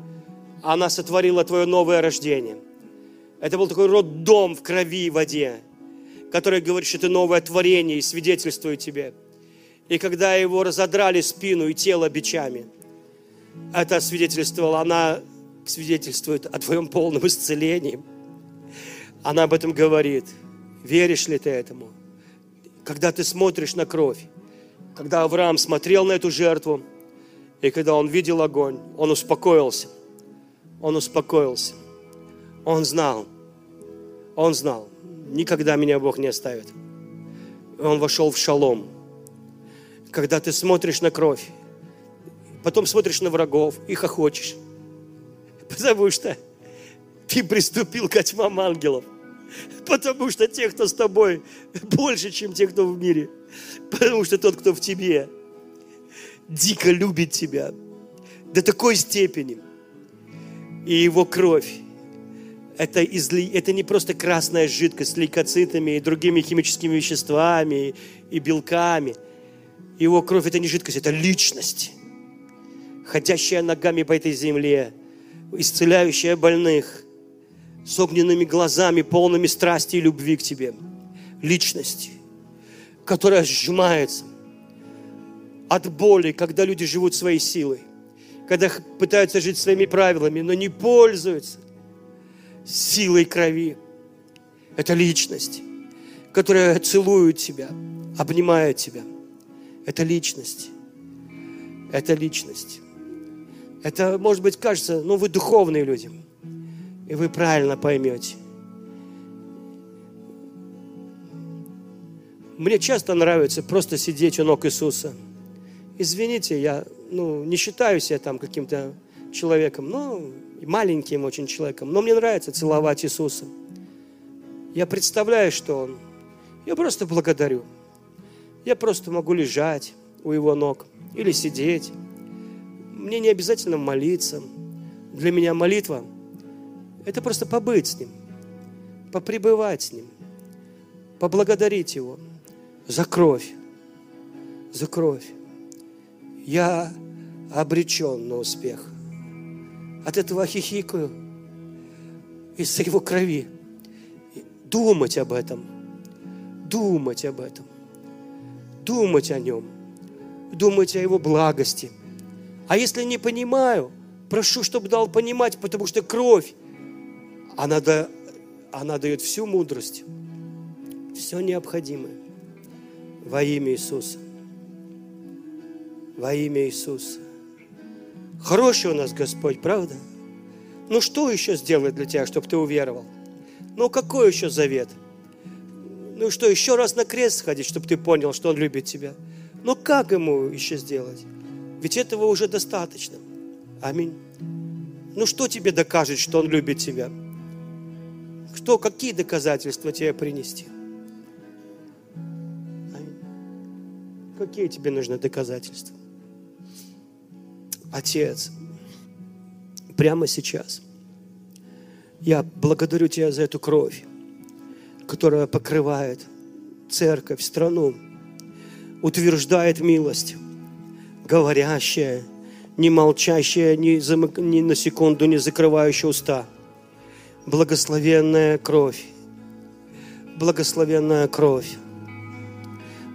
она сотворила твое новое рождение. Это был такой роддом в крови и воде, который говорит, что ты новое творение и свидетельствует тебе. И когда его разодрали спину и тело бичами, это свидетельствовало, она свидетельствует о твоем полном исцелении. Она об этом говорит. Веришь ли ты этому? Когда ты смотришь на кровь, когда Авраам смотрел на эту жертву, и когда он видел огонь, он успокоился. Он успокоился. Он знал. Он знал. Никогда меня Бог не оставит. Он вошел в шалом. Когда ты смотришь на кровь, потом смотришь на врагов и хохочешь. Потому что ты приступил к тьмам ангелов. Потому что те, кто с тобой, больше, чем те, кто в мире. Потому что тот, кто в тебе, дико любит тебя, до такой степени. И его кровь, это, изли... это не просто красная жидкость с лейкоцитами и другими химическими веществами и белками. Его кровь – это не жидкость, это личность, ходящая ногами по этой земле, исцеляющая больных, с огненными глазами, полными страсти и любви к тебе. Личность, которая сжимается от боли, когда люди живут своей силой, когда пытаются жить своими правилами, но не пользуются силой крови. Это личность, которая целует тебя, обнимает тебя. Это личность. Это личность. Это, может быть, кажется, ну, вы духовные люди. И вы правильно поймете. Мне часто нравится просто сидеть у ног Иисуса. Извините, я ну, не считаю себя там каким-то человеком, ну, маленьким очень человеком, но мне нравится целовать Иисуса. Я представляю, что Он. Я просто благодарю. Я просто могу лежать у Его ног или сидеть. Мне не обязательно молиться. Для меня молитва – это просто побыть с Ним, попребывать с Ним, поблагодарить Его за кровь, за кровь. Я обречен на успех. От этого хихикаю из-за его крови. Думать об этом. Думать об этом. Думать о нем. Думать о его благости. А если не понимаю, прошу, чтобы дал понимать, потому что кровь, она, да, она дает всю мудрость, все необходимое во имя Иисуса. Во имя Иисуса. Хороший у нас Господь, правда? Ну что еще сделать для тебя, чтобы ты уверовал? Ну какой еще завет? Ну что, еще раз на крест сходить, чтобы ты понял, что Он любит тебя? Ну как ему еще сделать? Ведь этого уже достаточно. Аминь. Ну что тебе докажет, что Он любит тебя? Что, какие доказательства тебе принести? Аминь. Какие тебе нужны доказательства? Отец, прямо сейчас я благодарю Тебя за эту кровь, которая покрывает церковь, страну, утверждает милость, говорящая, не молчащая, ни, замык... ни на секунду не закрывающая уста. Благословенная кровь, благословенная кровь,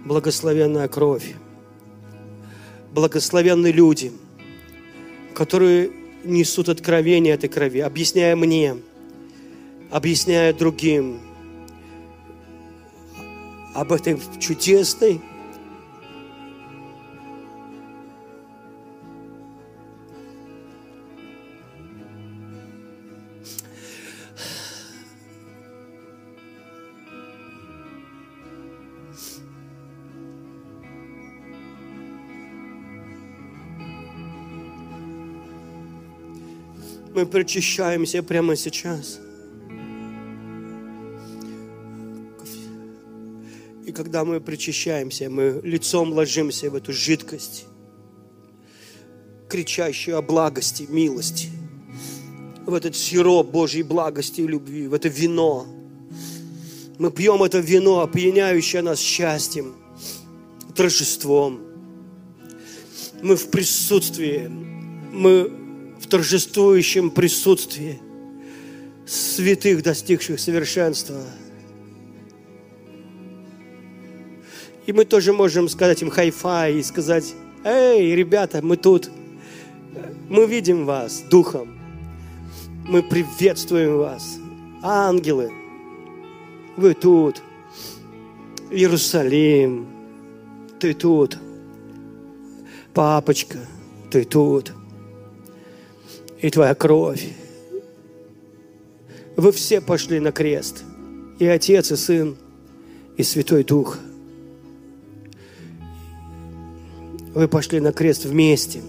благословенная кровь, благословенные люди – которые несут откровение этой крови, объясняя мне, объясняя другим об этой чудесной Мы причащаемся прямо сейчас. И когда мы причащаемся, мы лицом ложимся в эту жидкость, кричащую о благости, милости, в этот сироп Божьей благости и любви, в это вино. Мы пьем это вино, опьяняющее нас счастьем, торжеством. Мы в присутствии, мы торжествующем присутствии святых, достигших совершенства. И мы тоже можем сказать им хай-фай и сказать, эй, ребята, мы тут, мы видим вас духом, мы приветствуем вас, ангелы, вы тут, Иерусалим, ты тут, папочка, ты тут – и Твоя кровь. Вы все пошли на крест. И Отец, и Сын, и Святой Дух. Вы пошли на крест вместе.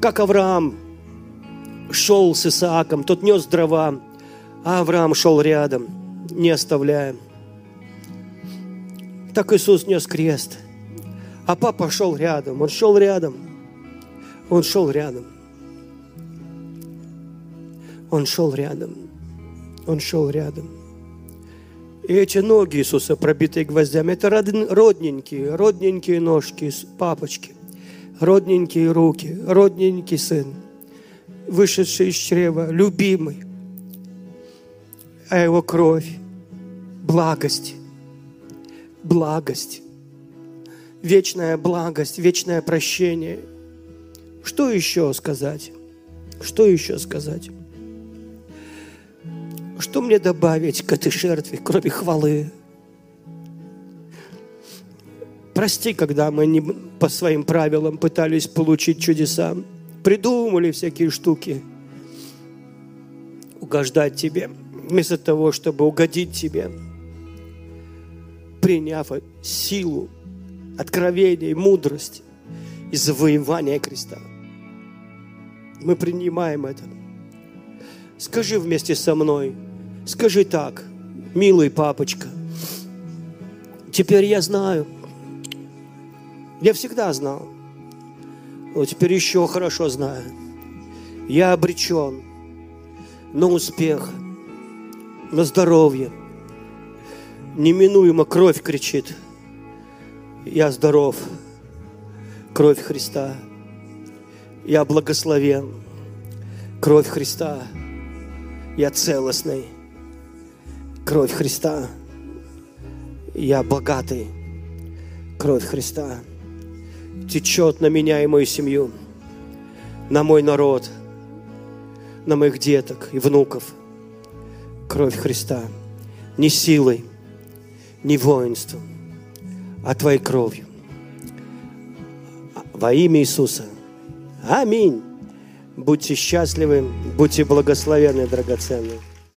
Как Авраам шел с Исааком, тот нес дрова, а Авраам шел рядом, не оставляя. Так Иисус нес крест. А папа шел рядом, он шел рядом – Он шел рядом. Он шел рядом. Он шел рядом. И эти ноги Иисуса, пробитые гвоздями, это родненькие, родненькие ножки папочки, родненькие руки, родненький сын, вышедший из чрева, любимый. А его кровь, благость, благость, вечная благость, вечное прощение. Что еще сказать? Что еще сказать? Что мне добавить к этой жертве, кроме хвалы? Прости, когда мы не по своим правилам пытались получить чудеса, придумали всякие штуки, угождать Тебе, вместо того, чтобы угодить Тебе, приняв силу, откровение, мудрость и завоевание креста. Мы принимаем это. Скажи вместе со мной – Скажи так, милый папочка, теперь я знаю. Я всегда знал. Но теперь еще хорошо знаю. Я обречен на успех, на здоровье. Неминуемо кровь кричит. Я здоров. Кровь Христа. Я благословен. Кровь Христа. Я целостный кровь Христа. Я богатый. Кровь Христа течет на меня и мою семью, на мой народ, на моих деток и внуков. Кровь Христа. Не силой, не воинством, а Твоей кровью. Во имя Иисуса. Аминь. Будьте счастливы, будьте благословенны, драгоценные.